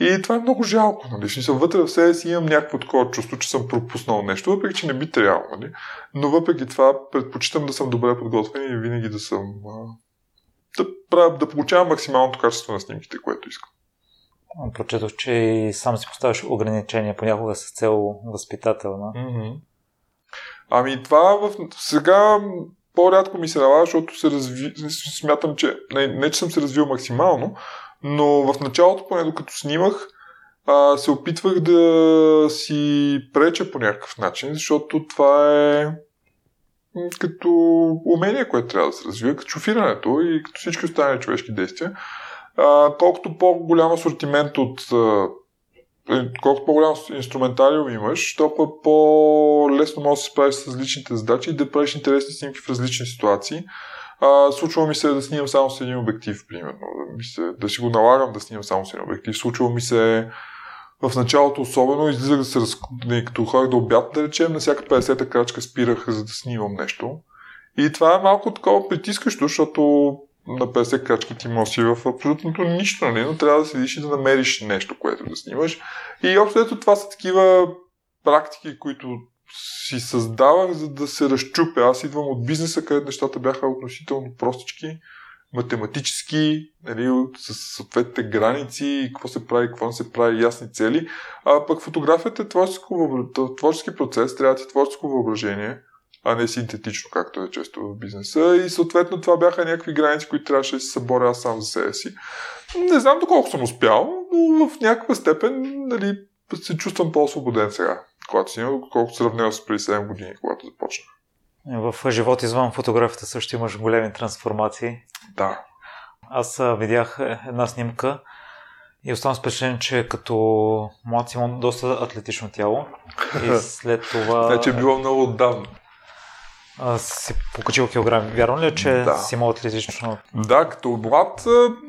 И това е много жалко. Нали? Съм вътре в себе си имам някакво такова чувство, че съм пропуснал нещо, въпреки че не би трябвало. Нали? Но въпреки това предпочитам да съм добре подготвен и винаги да съм да, правя, да получавам максималното качество на снимките, което искам. Прочетох, че и сам си поставяш ограничения понякога с цел възпитателна. Mm-hmm. Ами това в... сега по-рядко ми се налага, защото се разви... смятам, че не, не, че съм се развил максимално, но в началото, поне докато снимах, а, се опитвах да си преча по някакъв начин, защото това е като умение, което трябва да се развива, като шофирането и като всички останали човешки действия. А, колкото по-голям асортимент от е, колкото по-голям инструментариум имаш, толкова по-лесно можеш да се справиш с различните задачи и да правиш интересни снимки в различни ситуации. А, случва ми се да снимам само с един обектив, примерно. Да, ми се, да си го налагам да снимам само с един обектив. Случва ми се в началото особено излизах да се раз... като ходих да обяд, да речем, на всяка 50-та крачка спирах, за да снимам нещо. И това е малко такова притискащо, защото на 50 крачки ти може си в абсолютното нищо, нали? но трябва да седиш и да намериш нещо, което да снимаш. И общо ето това са такива практики, които си създавах, за да се разчупя. Аз идвам от бизнеса, където нещата бяха относително простички математически, нали, с съответните граници, какво се прави, какво не се прави, ясни цели. А пък фотографията е творчески процес, трябва ти творческо въображение, а не синтетично, както е често в бизнеса. И съответно това бяха някакви граници, които трябваше да се съборя аз сам за себе си. Не знам доколко съм успял, но в някаква степен нали, се чувствам по-освободен сега, когато си имам, колкото сравнявам с преди 7 години, когато започнах. В живот извън фотографията също имаш големи трансформации. Да. Аз видях е, една снимка и оставам впечатлен, че като млад си имам доста атлетично тяло. И след това... Значи е било много отдавна. Си покачил килограми. Вярно ли е, че да. си имал атлетично? Да, като млад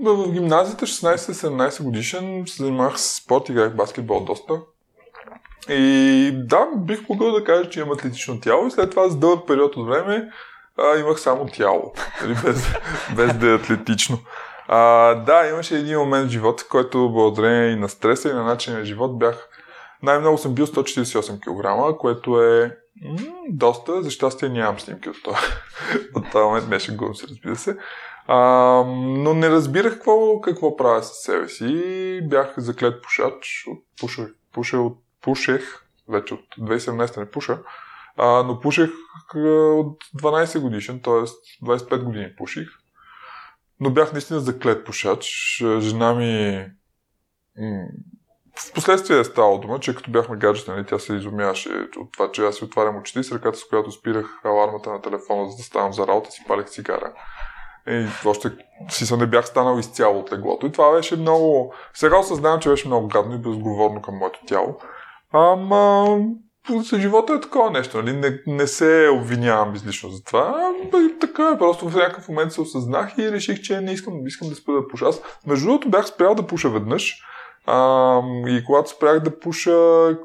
в гимназията 16-17 годишен се занимавах с спорт, играх баскетбол доста. И да, бих могъл да кажа, че имам атлетично тяло и след това за дълъг период от време а, имах само тяло, нали, без, без да е атлетично. А, да, имаше един момент в живота, който благодарение и на стреса и на начина на живот бях най-много съм бил 148 кг, което е м- доста. За щастие нямам снимки от това. от този момент го се, разбира се. А, но не разбирах какво, какво правя със себе си. Бях заклет пушач. От, пуша, пуша от пушех, вече от 2017 не пуша, а, но пушех от 12 годишен, т.е. 25 години пуших. Но бях наистина заклет пушач. Жена ми в последствие е стало дума, че като бяхме гаджета, нали, тя се изумяваше от това, че аз си отварям очите с ръката, с която спирах алармата на телефона, за да ставам за работа, си палех цигара. И още си се не бях станал изцяло от леглото. И това беше много... Сега осъзнавам, че беше много гадно и безговорно към моето тяло. Ама, за живота е такова нещо, нали? Не, не се обвинявам излишно за това. Така е, просто в някакъв момент се осъзнах и реших, че не искам, искам да спра да пуша. Аз, между другото, бях спрял да пуша веднъж. А, и когато спрях да пуша,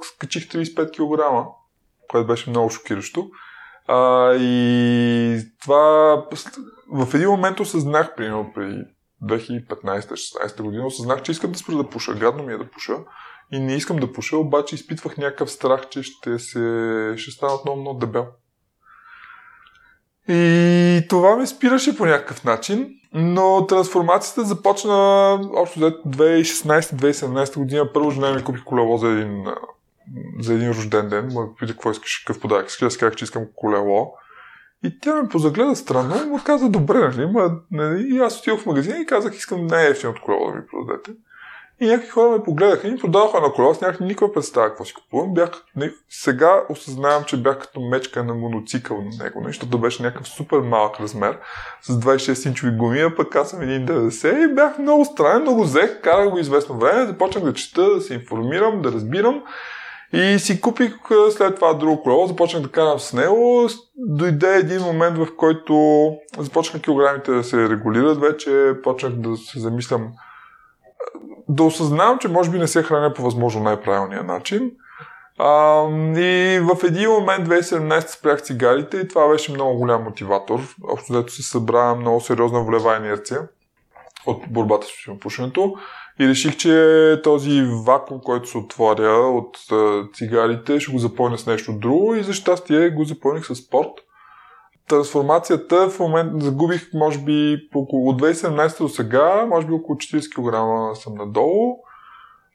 скачих 35 кг, което беше много шокиращо. А, и това в един момент осъзнах, примерно при 2015-16 година, осъзнах, че искам да спра да пуша. Гадно ми е да пуша и не искам да пуша, обаче изпитвах някакъв страх, че ще, се, ще стана отново много дебел. И това ме спираше по някакъв начин, но трансформацията започна общо 2016-2017 година. Първо жена ми купи колело за един, за един рожден ден. Ме пита какво искаш, какъв подарък. Аз казах, че искам колело. И тя ме позагледа странно, му каза, добре, нали, нали? И аз отидох в магазина и казах, искам най-ефтиното колело да ми продадете. И някакви хора ме погледаха и ми продаваха на колело. Аз нямах никаква представа какво си купувам. Бях, не, сега осъзнавам, че бях като мечка на моноцикъл на него, защото беше някакъв супер малък размер с 26 инчови гуми, а пък аз съм 1,90 и бях много странен, много взех, карах го известно време, започнах да чета, да се информирам, да разбирам. И си купих след това друго колело, започнах да карам с него. Дойде един момент, в който започнаха килограмите да се регулират вече, почнах да се замислям да осъзнавам, че може би не се храня по възможно най-правилния начин. А, и в един момент 2017 спрях цигарите и това беше много голям мотиватор. Общо дето се събра много сериозна волева инерция от борбата с пушенето и реших, че този вакуум, който се отворя от цигарите, ще го запълня с нещо друго и за щастие го запълних с спорт трансформацията в момента загубих, може би, около 2017 до сега, може би около 40 кг съм надолу.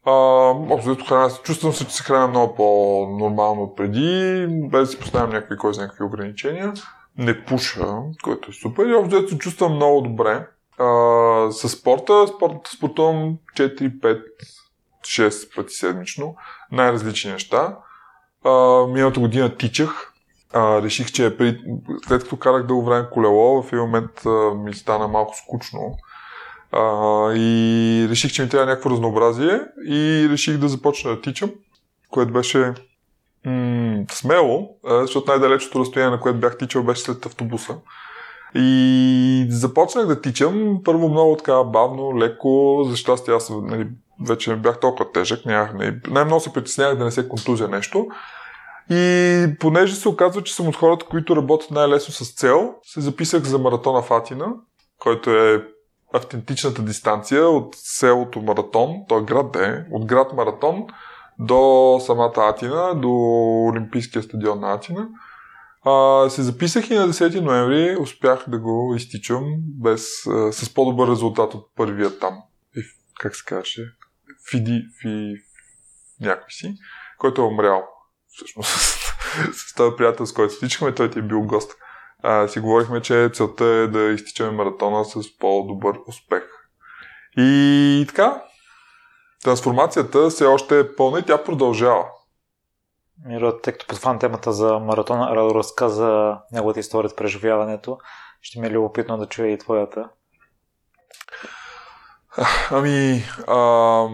Общо храна, чувствам се, че се храня много по-нормално преди, без да си поставям някакви, кой някакви ограничения. Не пуша, което е супер. И общо се чувствам много добре. А, с спорта, спорта спортувам 4, 5, 6 пъти седмично. Най-различни неща. А, миналата година тичах, а, реших, че при... след като карах дълго време колело, в един момент а, ми стана малко скучно. А, и реших, че ми трябва някакво разнообразие и реших да започна да тичам, което беше м- смело, защото най-далечното разстояние, на което бях тичал, беше след автобуса. И започнах да тичам, първо много така бавно, леко, за щастие аз нали, вече не бях толкова тежък, нямах, най-много се притеснявах да не се контузия нещо. И понеже се оказва, че съм от хората, които работят най-лесно с цел, се записах за маратона в Атина, който е автентичната дистанция от селото Маратон, той е град де, от град Маратон до самата Атина, до Олимпийския стадион на Атина. А, се записах и на 10 ноември успях да го изтичам без, а, с по-добър резултат от първия там. И, как се каже? Фиди, фи, някой си, който е умрял всъщност с този приятел, с който стичахме, той ти е бил гост. А, си говорихме, че целта е да изтичаме маратона с по-добър успех. И така, трансформацията все още е пълна и тя продължава. Миро, тъй като подхвана темата за маратона, Радо разказа неговата история с преживяването. Ще ми е любопитно да чуя и твоята. Ами, а,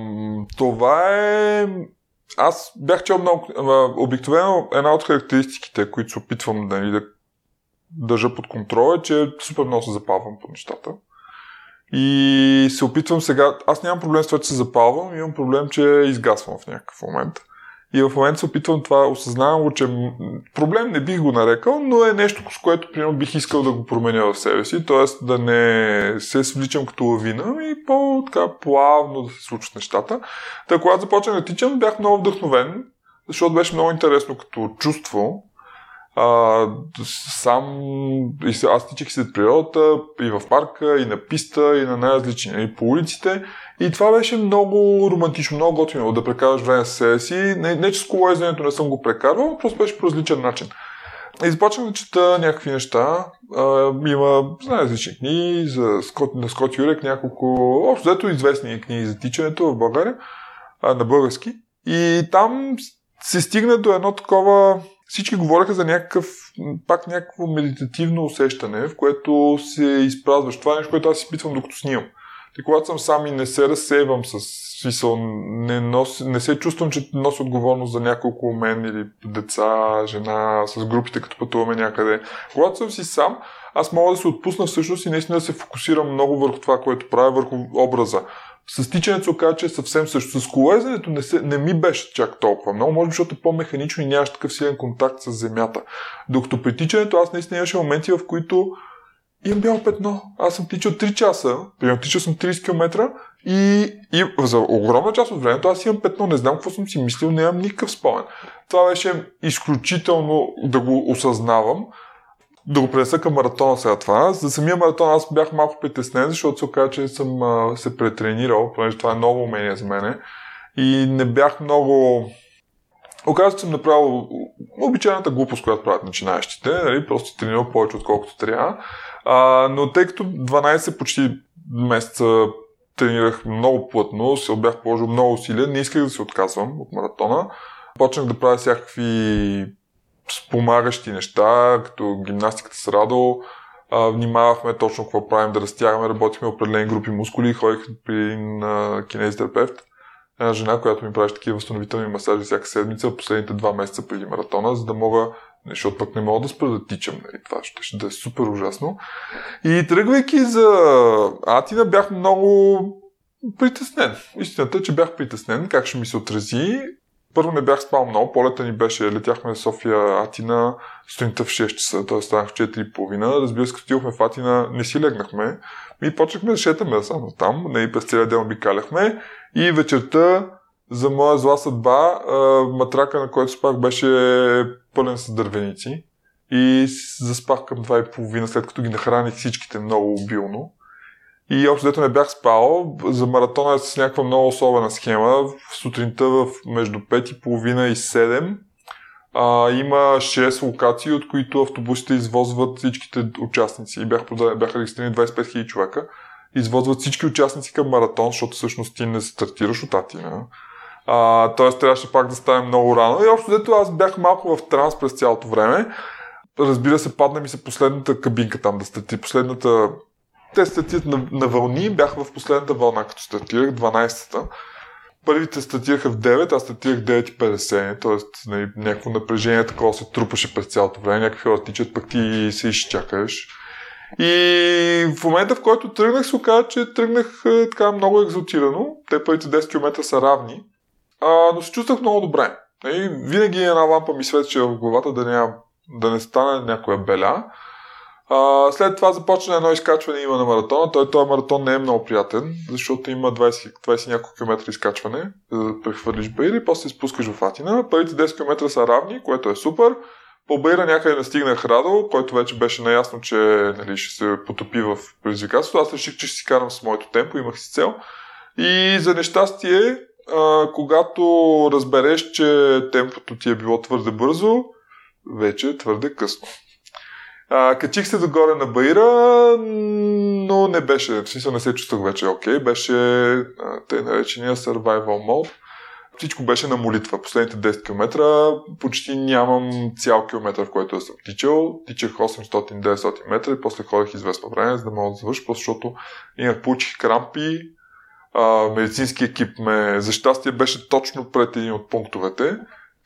това е аз бях чел много. Обикновено една от характеристиките, които се опитвам нали, да държа под контрол е, че супер много се запалвам по нещата. И се опитвам сега. Аз нямам проблем с това, че се запалвам, имам проблем, че изгасвам в някакъв момент. И в момента се опитвам това, осъзнавам го, че проблем не бих го нарекал, но е нещо, с което примерно бих искал да го променя в себе си, т.е. да не се свличам като лавина и по-така плавно да се случват нещата. Та когато започнах да тичам, бях много вдъхновен, защото беше много интересно като чувство. А, сам аз тичах след природата, и в парка, и на писта, и на най-различни, и по улиците. И това беше много романтично, много готино да прекараш време с себе си. Не, не че с колоезденето не съм го прекарвал, просто беше по различен начин. И започнах да чета някакви неща. А, има различни книги за Скот, на Скот Юрек, няколко общо взето известни книги за тичането в България, а, на български. И там се стигна до едно такова всички говореха за някакъв, пак някакво медитативно усещане, в което се изпразваш. Това е нещо, което аз изпитвам докато снимам. И когато съм сам и не се разсейвам с смисъл, не, не се чувствам, че носи отговорност за няколко мен или деца, жена, с групите, като пътуваме някъде. Когато съм си сам, аз мога да се отпусна всъщност и наистина да се фокусирам много върху това, което правя, върху образа. С тичането се оказа, че е съвсем също. С колезенето не, се, не ми беше чак толкова много, може би, защото е по-механично и нямаш такъв силен контакт с земята. Докато при тичането аз наистина имаше моменти, в които имам бяло петно. Аз съм тичал 3 часа, примерно тичал съм 30 км и, и за огромна част от времето аз имам петно. Не знам какво съм си мислил, нямам никакъв спомен. Това беше изключително да го осъзнавам. да го пренеса към маратона сега това. За самия маратон аз бях малко притеснен, защото се оказа, че съм а, се претренирал, понеже това е ново умение за мене. И не бях много... Оказва че съм направил обичайната глупост, която правят начинаещите. Нали? Просто тренирал повече, отколкото трябва. А, но тъй като 12 почти месеца тренирах много плътно, се бях положил много усилия, не исках да се отказвам от маратона. Почнах да правя всякакви спомагащи неща, като гимнастиката с Радо. А, внимавахме точно какво правим, да разтягаме, работихме определени групи мускули, ходих при на кинезитерапевт. Една жена, която ми правеше такива възстановителни масажи всяка седмица, последните два месеца преди маратона, за да мога, защото пък не мога да спра да тичам. Нали? Това ще, ще да е супер ужасно. И тръгвайки за Атина, бях много притеснен. Истината е, че бях притеснен как ще ми се отрази първо не бях спал много, полета ни беше, летяхме в София, Атина, сутринта в 6 часа, т.е. станах в 4.30. Разбира се, отидохме в Атина, не си легнахме. И почнахме да шетаме само там, не и през целия ден обикаляхме. И вечерта, за моя зла съдба, матрака, на който спах, беше пълен с дървеници. И заспах към 2.30, след като ги нахраних всичките много обилно. И общо дето не бях спал, за маратона е с някаква много особена схема. В сутринта в между 5.30 и 7 а, има 6 локации, от които автобусите извозват всичките участници. И бях бяха регистрирани 25 000 човека. Извозват всички участници към маратон, защото всъщност ти не стартираш от Атина. Тоест трябваше пак да ставим много рано. И общо дето аз бях малко в транс през цялото време. Разбира се, падна ми се последната кабинка там да стартира, последната те стартират на, на вълни, бях в последната вълна, като стартирах, 12-та. Първите стартираха в 9, аз стартирах 9.50, т.е. Нали, някакво напрежение такова се трупаше през цялото време, някакви хора тичат, пък ти се изчакаш. И в момента, в който тръгнах, се оказа, че тръгнах е, така много екзотирано. Те първите 10 км са равни, а, но се чувствах много добре. И винаги една лампа ми светеше в главата да, няма, да не стане някоя беля. А, след това започна едно изкачване има на маратона. Той, този маратон не е много приятен, защото има 20, 20 няколко километра изкачване, за да прехвърлиш Баир и после спускаш в Атина. Първите 10 км са равни, което е супер. По Баира някъде настигнах Радо, който вече беше наясно, че нали, ще се потопи в предизвикателството. Аз реших, че ще си карам с моето темпо, имах си цел. И за нещастие, а, когато разбереш, че темпото ти е било твърде бързо, вече е твърде късно. А, качих се догоре на Баира, но не беше, в смисъл не се чувствах вече окей, okay. беше те наречения survival mode. Всичко беше на молитва. Последните 10 км почти нямам цял километър, в който съм тичал. Тичах 800-900 метра и после ходех известно време, за да мога да завърша, защото имах получих крампи, а, медицински екип ме, за щастие беше точно пред един от пунктовете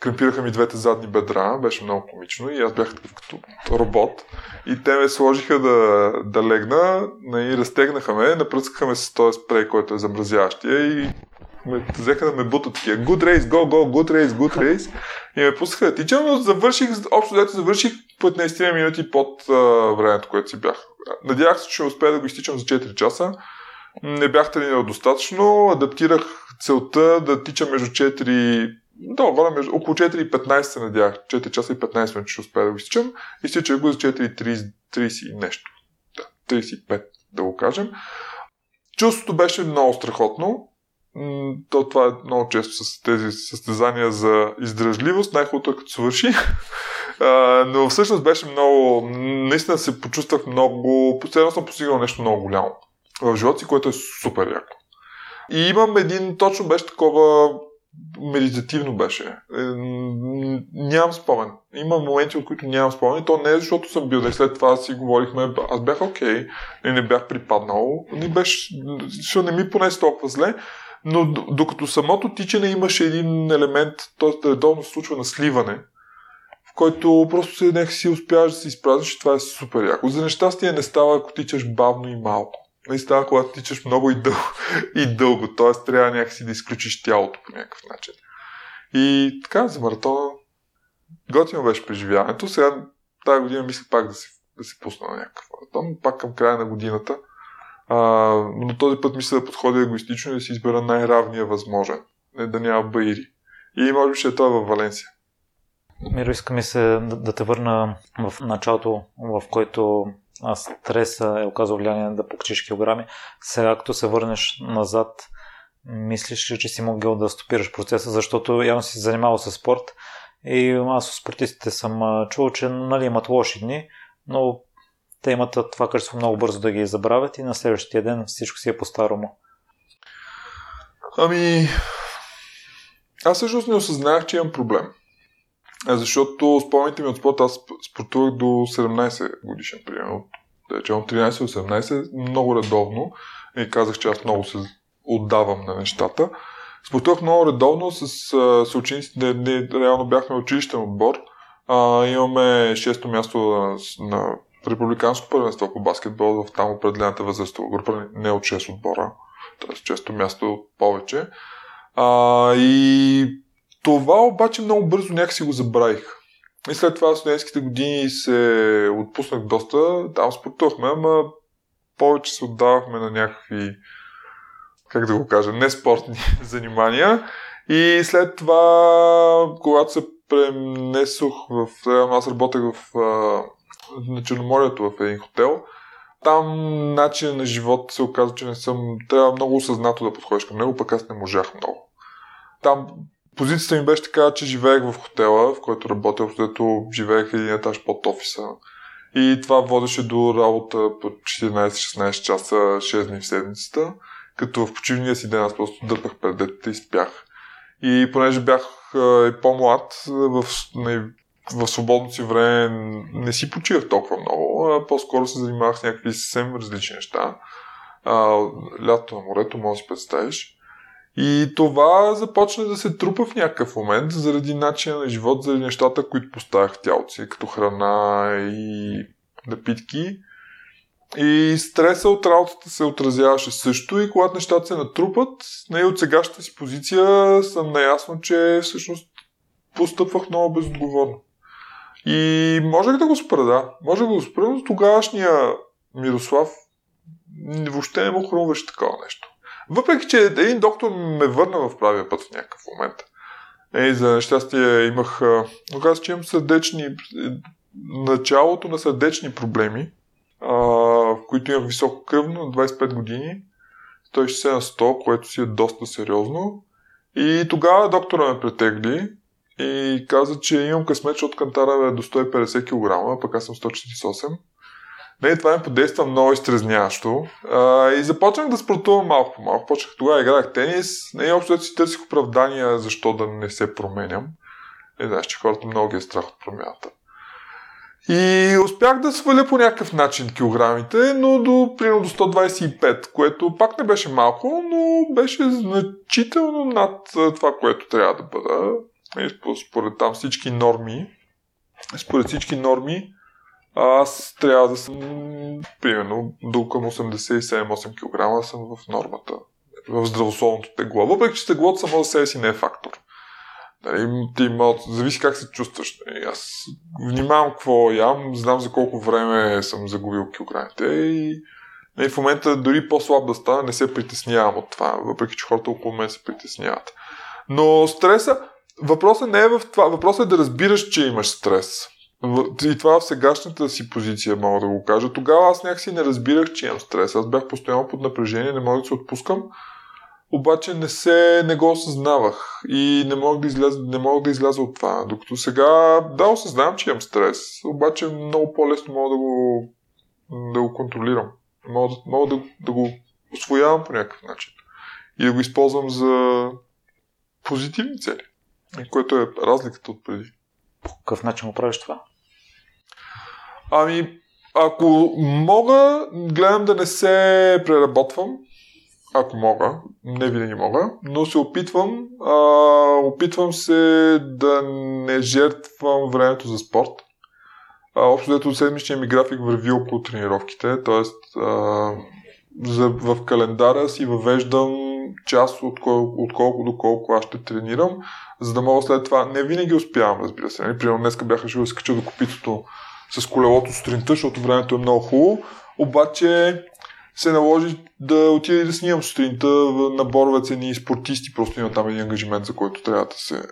кремпираха ми двете задни бедра, беше много комично и аз бях такъв като робот. И те ме сложиха да, да легна, и разтегнаха ме, напръскаха ме с този спрей, който е замразяващия и ме взеха да ме бутат такива. Good race, go, go, good race, good race. И ме пуснаха да тичам, но завърших, общо дето завърших 15 минути под а, времето, което си бях. Надявах се, че успея да го изтичам за 4 часа. Не бях тренирал достатъчно, адаптирах целта да тичам между 4 да, горе между около 4.15 се надях. 4 часа и 15 минути ще успея да го изтичам. Изтичах го за 4.30 и нещо. Да, 35 да го кажем. Чувството беше много страхотно. То, това е много често с тези състезания за издръжливост. Най-хубавото е като свърши. но всъщност беше много... Наистина се почувствах много... Последно съм постигнал нещо много голямо в живота си, което е супер яко. И имам един, точно беше такова медитативно беше. Е, нямам спомен. Има моменти, от които нямам спомен. И то не е защото съм бил, да и след това си говорихме, аз бях окей, okay, не бях припаднал. Не беше, не ми понесе толкова зле. Но докато самото тичане имаше един елемент, т.е. редовно се случва на сливане, в който просто си успяваш да се изпразниш и това е супер яко. За нещастие не става, ако тичаш бавно и малко не става, когато тичаш много и дълго. И дълго. Т.е. трябва някакси да изключиш тялото по някакъв начин. И така, за маратона готино беше преживяването. Сега тази година мисля пак да се, да се пусна на някакъв маратон, пак към края на годината. А, но този път мисля да подходя егоистично и да си избера най-равния възможен. Не да няма баири. И може би ще е това във Валенсия. Миро, иска ми се да, да те върна в началото, в който стреса е оказал влияние да покачиш килограми. Сега, като се върнеш назад, мислиш ли, че си могъл да стопираш процеса, защото явно си занимавал с спорт и аз от спортистите съм чул, че нали, имат лоши дни, но те имат това качество много бързо да ги забравят и на следващия ден всичко си е по-старому. Ами, аз всъщност не осъзнах, че имам проблем. Защото спомните ми от спорта, аз спортувах до 17 годишен, примерно. Да речем от 13 до 18, много редовно. И казах, че аз много се отдавам на нещата. Спортувах много редовно с съучениците, не, не, реално бяхме училищен отбор. А, имаме 6-то място на, на републиканско първенство по баскетбол в там определената възрастова група, не от 6 отбора, т.е. често място повече. А, и това обаче много бързо някакси го забравих. И след това в студентските години се отпуснах доста, там спортувахме, ама повече се отдавахме на някакви, как да го кажа, не спортни занимания. И след това, когато се премнесох в... Аз работех в, на Черноморието в един хотел, там начин на живот се оказа, че не съм... Трябва много осъзнато да подходиш към него, пък аз не можах много. Там позицията ми беше така, че живеех в хотела, в който работех, защото живеех един етаж под офиса. И това водеше до работа по 14-16 часа, 6 дни в седмицата, като в почивния си ден аз просто дърпах пред детето и спях. И понеже бях и по-млад, в, в свободното си време не си почивах толкова много, а по-скоро се занимавах с някакви съвсем различни неща. А, лято на морето, може да си представиш. И това започна да се трупа в някакъв момент заради начина на живот, заради нещата, които поставях в тялото си, като храна и напитки. И стреса от работата се отразяваше също и когато нещата се натрупат, не от сегашната си позиция съм наясно, че всъщност постъпвах много безотговорно. И можех да го спра, да. Можех да го спра, но тогавашния Мирослав въобще не му хрумваше такова нещо. Въпреки, че един доктор ме върна в правия път в някакъв момент. Ей, за щастие имах, оказа, че имам сърдечни, началото на сърдечни проблеми, а, в които имах високо кръвно на 25 години, 160 на 100, което си е доста сериозно. И тогава доктора ме претегли и каза, че имам късмет, защото кантара е до 150 кг, пък аз съм 148 не, това ми подейства много изтрезняващо. И започнах да спортувам малко по малко. Почнах тогава играх тенис. Не, общо си търсих оправдания защо да не се променям. Не знаеш, че хората много ги е страх от промяната. И успях да сваля по някакъв начин килограмите, но до, примерно до 125, което пак не беше малко, но беше значително над това, което трябва да бъда. Според там всички норми, според всички норми, аз трябва да съм, примерно, до към 87-8 кг съм в нормата, в здравословното тегло. Въпреки, че теглото само за себе си не е фактор. Нали, ти мал... зависи как се чувстваш. Нали, аз внимавам какво ям, знам за колко време съм загубил килограмите и нали, в момента дори по-слаб да стана, не се притеснявам от това, въпреки че хората около мен се притесняват. Но стреса, въпросът не е в това, въпросът е да разбираш, че имаш стрес. И това в сегашната си позиция мога да го кажа. Тогава аз някакси не разбирах, че имам стрес. Аз бях постоянно под напрежение, не мога да се отпускам. Обаче не се, не го осъзнавах и не мога да изляза, не мога да изляза от това. Докато сега, да, осъзнавам, че имам стрес, обаче много по-лесно мога да го, да го контролирам. Мога, мога да, да го освоявам по някакъв начин. И да го използвам за позитивни цели. Което е разликата от преди. По какъв начин го правиш това? Ами, ако мога, гледам да не се преработвам, ако мога, не винаги мога, но се опитвам, а, опитвам се да не жертвам времето за спорт. А, общо дето седмичния ми график върви около тренировките, т.е. в календара си въвеждам час от, кол, от колко до колко аз ще тренирам, за да мога след това. Не винаги успявам, разбира се. Нали? Примерно днес бях решил да се кача до копитото с колелото сутринта, защото времето е много хубаво. Обаче се наложи да отида и да снимам сутринта на Боровец едни спортисти, просто има там един ангажимент, за който трябва да се,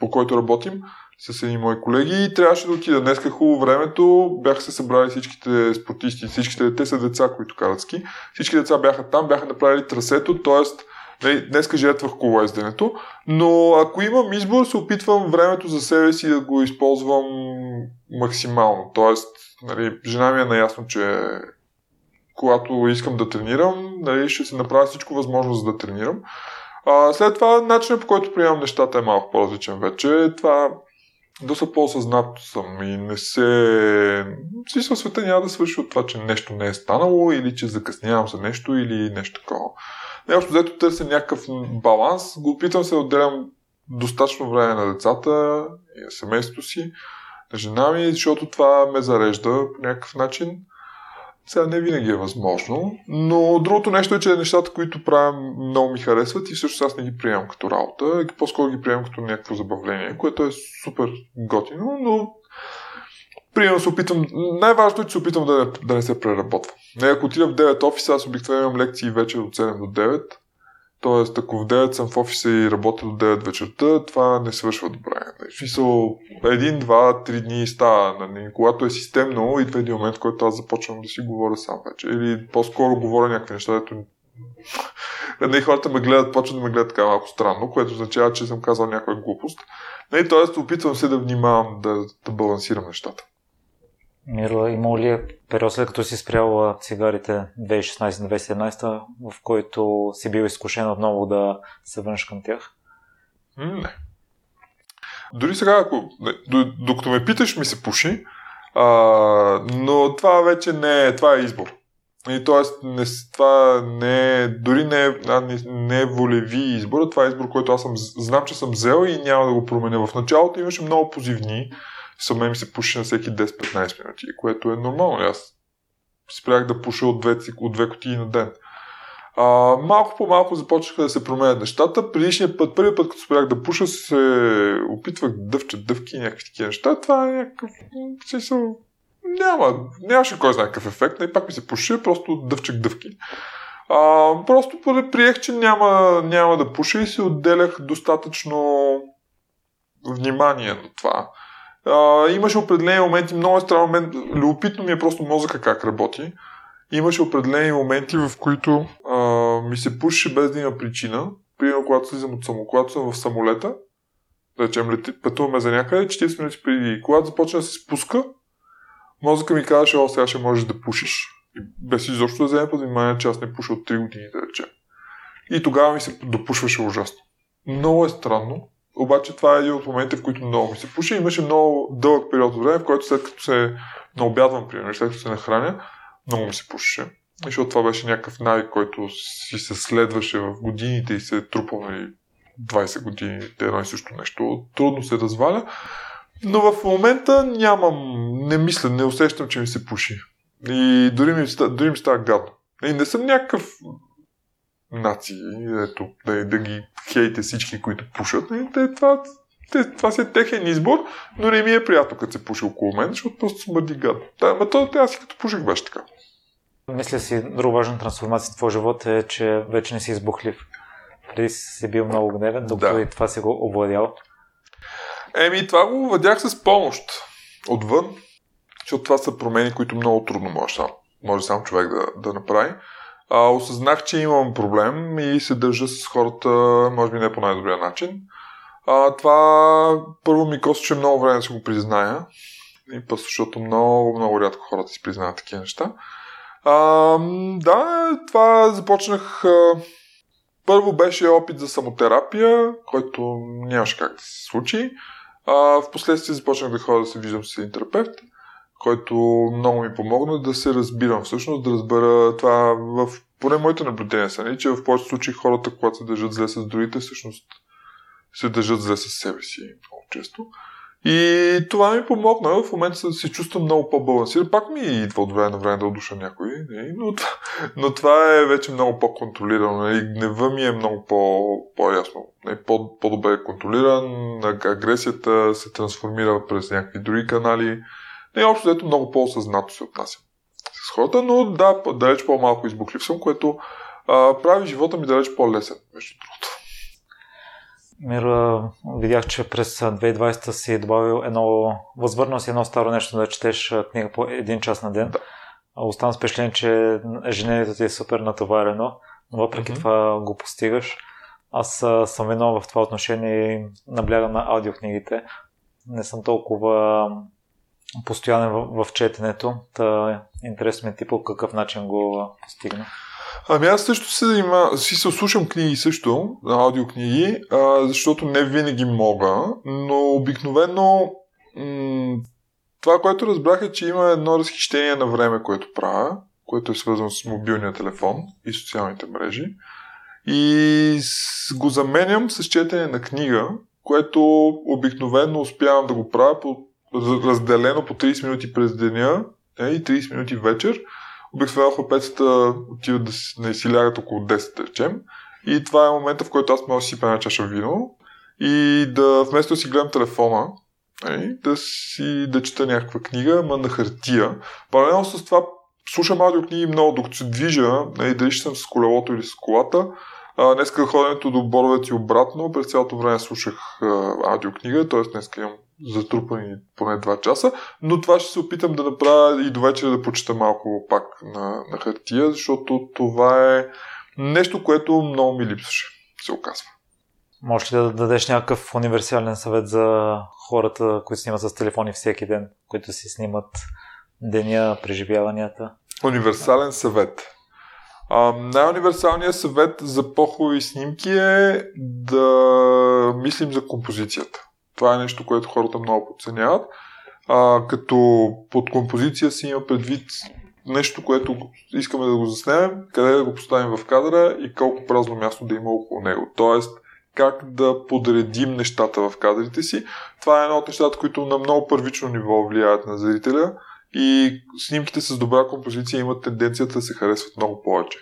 по който работим. с едни мои колеги и трябваше да отида. Днеска хубаво времето, бяха се събрали всичките спортисти, всичките, те са деца, които карат ски. Всички деца бяха там, бяха направили трасето, т.е. Нали, днеска жетвах колоезденето, но ако имам избор, се опитвам времето за себе си да го използвам максимално. Тоест, нали, жена ми е наясно, че когато искам да тренирам, нали, ще се направя всичко възможно за да тренирам. А, след това, начинът по който приемам нещата е малко по-различен вече. Това доста по-осъзнато съм и не се... Смисъл света няма да свърши от това, че нещо не е станало или че закъснявам за нещо или нещо такова. Нещо взето търся някакъв баланс, го опитвам се да отделям достатъчно време на децата и на семейството си, на жена ми, защото това ме зарежда по някакъв начин. Сега не винаги е възможно, но другото нещо е, че нещата, които правя, много ми харесват и всъщност аз не ги приемам като работа, по-скоро ги приемам като някакво забавление, което е супер готино, но Примерно се опитвам, най-важното е, че се опитвам да, да не се преработва. Не, ако отида в 9 офиса, аз обикновено имам лекции вече от 7 до 9. Тоест, ако в 9 съм в офиса и работя до 9 вечерта, това не свършва добре. Смисъл, един, два, три дни става. Нали? Когато е системно, идва един момент, в който аз започвам да си говоря сам вече. Или по-скоро говоря някакви неща, дето не, хората ме гледат, почват да ме гледат така малко странно, което означава, че съм казал някаква глупост. Не, тоест, опитвам се да внимавам да, да балансирам нещата. Миро, има ли период след като си спрял цигарите 2016-2017, в който си бил изкушен отново да се върнеш към тях? Не. Дори сега, ако, докато ме питаш, ми се пуши, а, но това вече не е, това е избор. И т.е. Не, това не е, дори не е, не, не е волеви избор, това е избор, който аз съм, знам, че съм взел и няма да го променя. В началото имаше много позивни, Саме ми се пуши на всеки 10-15 минути, което е нормално. Аз спрях да пуша от две, от две кутии на ден. А, малко по малко започнаха да се променят нещата. Предишния път, първият път, като спрях да пуша, се опитвах да дъвча дъвки и някакви такива неща. Това е някакъв... Смисъл, няма, нямаше кой знае какъв ефект. И пак ми се пуши, просто дъвчах дъвки. А, просто приех, че няма, няма да пуша и се отделях достатъчно внимание на това. Имаше определени моменти, много е странно, мен, любопитно ми е просто мозъка как работи. Имаше определени моменти, в които а, ми се пушеше без да има причина. Примерно, когато слизам от само, когато съм в самолета, да речем, пътуваме за някъде, 40 минути преди. Когато започна да се спуска, мозъка ми казваше, о, сега ще можеш да пушиш. И без изобщо да вземе под внимание, че аз не пуша от 3 години, да речем. И тогава ми се допушваше ужасно. Много е странно, обаче това е един от моментите, в които много ми се пуши. Имаше много дълъг период от време, в който след като се наобядвам, примерно, след като се нахраня, много ми се пушеше. Защото това беше някакъв навик, който си се следваше в годините и се е трупал нали, 20 години, едно и също нещо. Трудно се разваля. Но в момента нямам, не мисля, не усещам, че ми се пуши. И дори ми, дори ми става гадно. И не съм някакъв нации, ето, да, да ги хейте всички, които пушат. И те, това, те, това си е техен избор, но не ми е приятно, като се пуши около мен, защото просто смърди гад. Да, ма то, аз си като пуших беше така. Мисля си, друга важна трансформация в твоя живот е, че вече не си избухлив. Преди си бил много гневен, докато да. и това си го овладял. Еми, това го овладях с помощ отвън, защото това са промени, които много трудно може, може сам човек да, да направи а, осъзнах, че имам проблем и се държа с хората, може би не по най-добрия начин. А, това първо ми костваше много време да си го призная. И просто защото много, много рядко хората си признават такива неща. А, да, това започнах. А, първо беше опит за самотерапия, който нямаше как да се случи. А, впоследствие започнах да ходя да се виждам с един терапевт който много ми помогна да се разбирам всъщност, да разбера това в поне моите наблюдения са, не, че в повечето случаи хората, когато се държат зле с другите, всъщност се държат зле с себе си много често. И това ми помогна. В момента се чувствам много по-балансиран. Пак ми идва от време на време да удуша някой, нали, но, това, но това е вече много по-контролирано. Нали. Гнева ми е много по, по-ясно. По, по-добре контролиран. Агресията се трансформира през някакви други канали. И общо взето много по-осъзнато се отнася с хората, но да, далеч по-малко избухлив съм, което а, прави живота ми далеч по-лесен, между другото. Мира, видях, че през 2020 си добавил едно, възвърнал си едно старо нещо да четеш книга по един час на ден. Да. Оставам с впечатление, че ежедневието ти е супер натоварено, но въпреки mm-hmm. това го постигаш. Аз съм едно в това отношение и наблягам на аудиокнигите. Не съм толкова постоянен в, в четенето. Та интересно ми ти по какъв начин го постигна. Ами аз също се занимавам, си се слушам книги също, аудиокниги, а, защото не винаги мога, но обикновено м- това, което разбрах е, че има едно разхищение на време, което правя, което е свързано с мобилния телефон и социалните мрежи. И го заменям с четене на книга, което обикновено успявам да го правя по, разделено по 30 минути през деня е, и 30 минути вечер. Обикновено хлопецата отиват да си, да си лягат около 10, да речем. И това е момента, в който аз мога да си пена чаша вино и да вместо да си гледам телефона, е, да си да чета някаква книга, ма на хартия. Паралелно с това слушам аудиокниги много, докато се движа, е, дали ще съм с колелото или с колата, а, днеска ходенето до Боровец и обратно, през цялото време слушах аудиокнига, т.е. днес имам затрупани поне 2 часа, но това ще се опитам да направя и до вечера да почета малко пак на, на хартия, защото това е нещо, което много ми липсваше, се оказва. Може ли да дадеш някакъв универсален съвет за хората, които снимат с телефони всеки ден, които си снимат деня, преживяванията? Универсален съвет. А, най-универсалният съвет за по-хубави снимки е да мислим за композицията. Това е нещо, което хората много подценяват. А, като под композиция си има предвид нещо, което искаме да го заснемем, къде да го поставим в кадъра и колко празно място да има около него. Тоест, как да подредим нещата в кадрите си. Това е едно от нещата, които на много първично ниво влияят на зрителя и снимките с добра композиция имат тенденцията да се харесват много повече.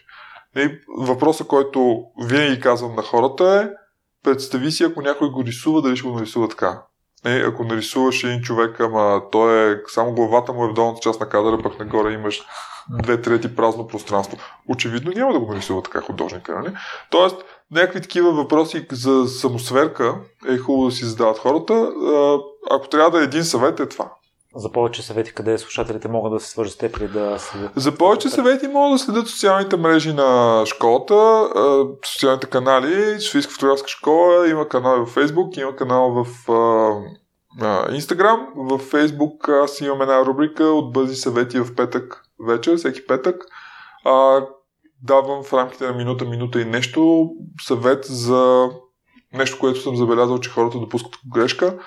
И въпросът, който винаги казвам на хората е представи си, ако някой го рисува, дали ще го нарисува така. Не, ако нарисуваш един човек, ама той е, само главата му е в долната част на кадъра, пък нагоре имаш две трети празно пространство. Очевидно няма да го нарисува така художника, нали? Тоест, някакви такива въпроси за самосверка е хубаво да си задават хората. Ако трябва да е един съвет, е това. За повече съвети, къде слушателите могат да се свържат с теб или да следят? За повече съвети могат да следят социалните мрежи на школата, социалните канали, Софийска фотографска школа, има канал в Facebook, има канал в Instagram. В Facebook аз имам една рубрика от бързи съвети в петък вечер, всеки петък. давам в рамките на минута, минута и нещо съвет за нещо, което съм забелязал, че хората допускат грешка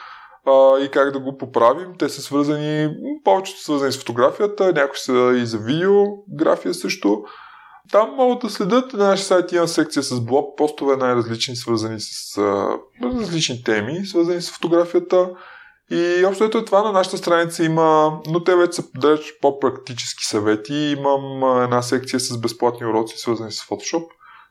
а, и как да го поправим. Те са свързани, повечето са свързани с фотографията, някои са и за видеография също. Там могат да следят на нашия сайт има секция с блог, постове най-различни, свързани с а, различни теми, свързани с фотографията. И общо ето това на нашата страница има, но те вече са далеч по-практически съвети. Имам една секция с безплатни уроци, свързани с Photoshop.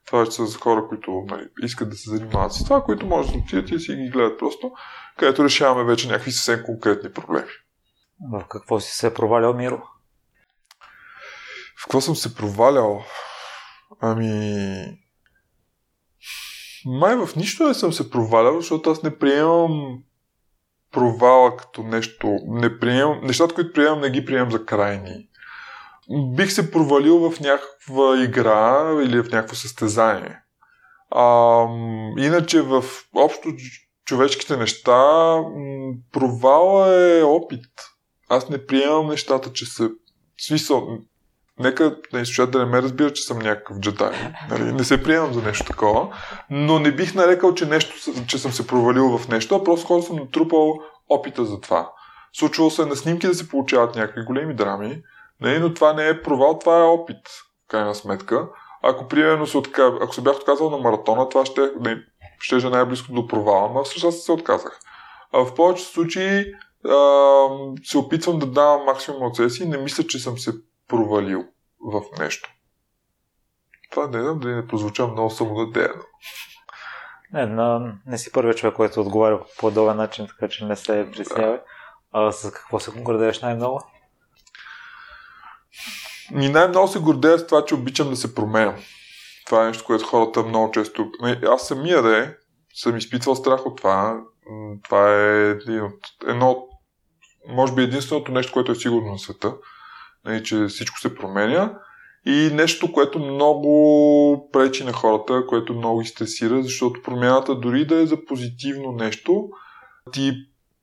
Това вече са за хора, които нали, искат да се занимават с това, които може да отидат и си ги гледат просто където решаваме вече някакви съвсем конкретни проблеми. В какво си се провалял, Миро? В какво съм се провалял? Ами... Май в нищо не съм се провалял, защото аз не приемам провала като нещо. Не приемам... Нещата, които приемам, не ги приемам за крайни. Бих се провалил в някаква игра или в някакво състезание. А, иначе в общо човешките неща, провала е опит. Аз не приемам нещата, че са... Смисъл, нека да изслушат да не ме разбира, че съм някакъв джедай. Нали? Не се приемам за нещо такова, но не бих нарекал, че, нещо, че съм се провалил в нещо, а просто хора съм натрупал опита за това. Случвало се на снимки да се получават някакви големи драми, нали? но това не е провал, това е опит, в крайна сметка. Ако примерно се отка... ако се бях отказал на маратона, това ще, не, ще е най-близко до провала, но всъщност се отказах. А в повечето случаи а, се опитвам да давам максимум от себе си и не мисля, че съм се провалил в нещо. Това не знам дали не прозвуча много самонадеяно. Не, на, не си първият човек, който отговаря по подобен начин, така че не се притеснявай. Да. А с какво се гордееш най-много? Ми най-много се гордея с това, че обичам да се променям. Това е нещо, което хората много често... Аз самия да е, съм изпитвал страх от това. Това е едно, може би единственото нещо, което е сигурно на света, нали, че всичко се променя. И нещо, което много пречи на хората, което много изтресира, защото промяната дори да е за позитивно нещо, ти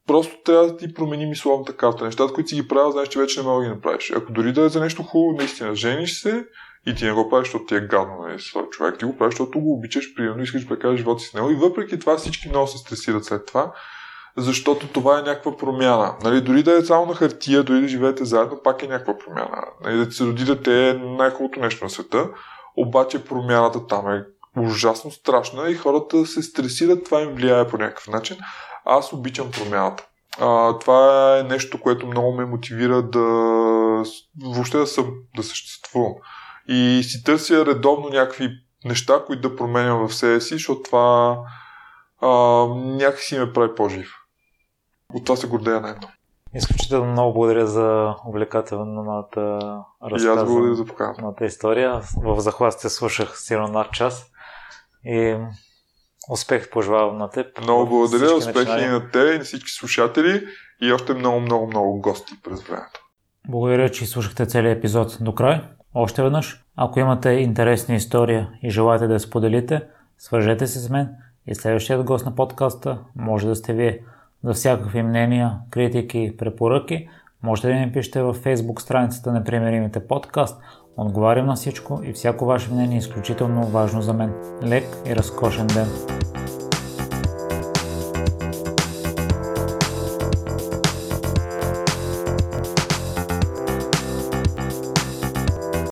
просто трябва да ти промени мисловната карта. Нещата, които си ги правил, знаеш, че вече не мога да ги направиш. Ако дори да е за нещо хубаво, наистина, жениш се и ти не го правиш, защото ти е гадно с този човек. Ти го правиш, защото го обичаш, примерно искаш да прекараш живота си с него. И въпреки това всички много се стресират след това, защото това е някаква промяна. Нали, дори да е само на хартия, дори да живеете заедно, пак е някаква промяна. Нали, да ти се роди дете е най-хубавото нещо на света, обаче промяната там е ужасно страшна и хората се стресират, това им влияе по някакъв начин. Аз обичам промяната. А, това е нещо, което много ме мотивира да въобще да, съм, да съществувам. И си търся редовно някакви неща, които да променям в себе си, защото това а, някакси ме прави по-жив. От това се гордея най-много. Изключително много благодаря за увлекателната разказа за поканата история. В захластите слушах сигурно над час и успех пожелавам на теб. Много благодаря, успехи и на те и на всички слушатели и още много, много, много гости през времето. Благодаря, че слушахте целият епизод до край. Още веднъж, ако имате интересна история и желаете да я споделите, свържете се с мен и следващият гост на подкаста може да сте вие. За всякакви мнения, критики и препоръки можете да ми пишете във Facebook страницата на Примеримите подкаст. Отговарям на всичко и всяко ваше мнение е изключително важно за мен. Лек и разкошен ден!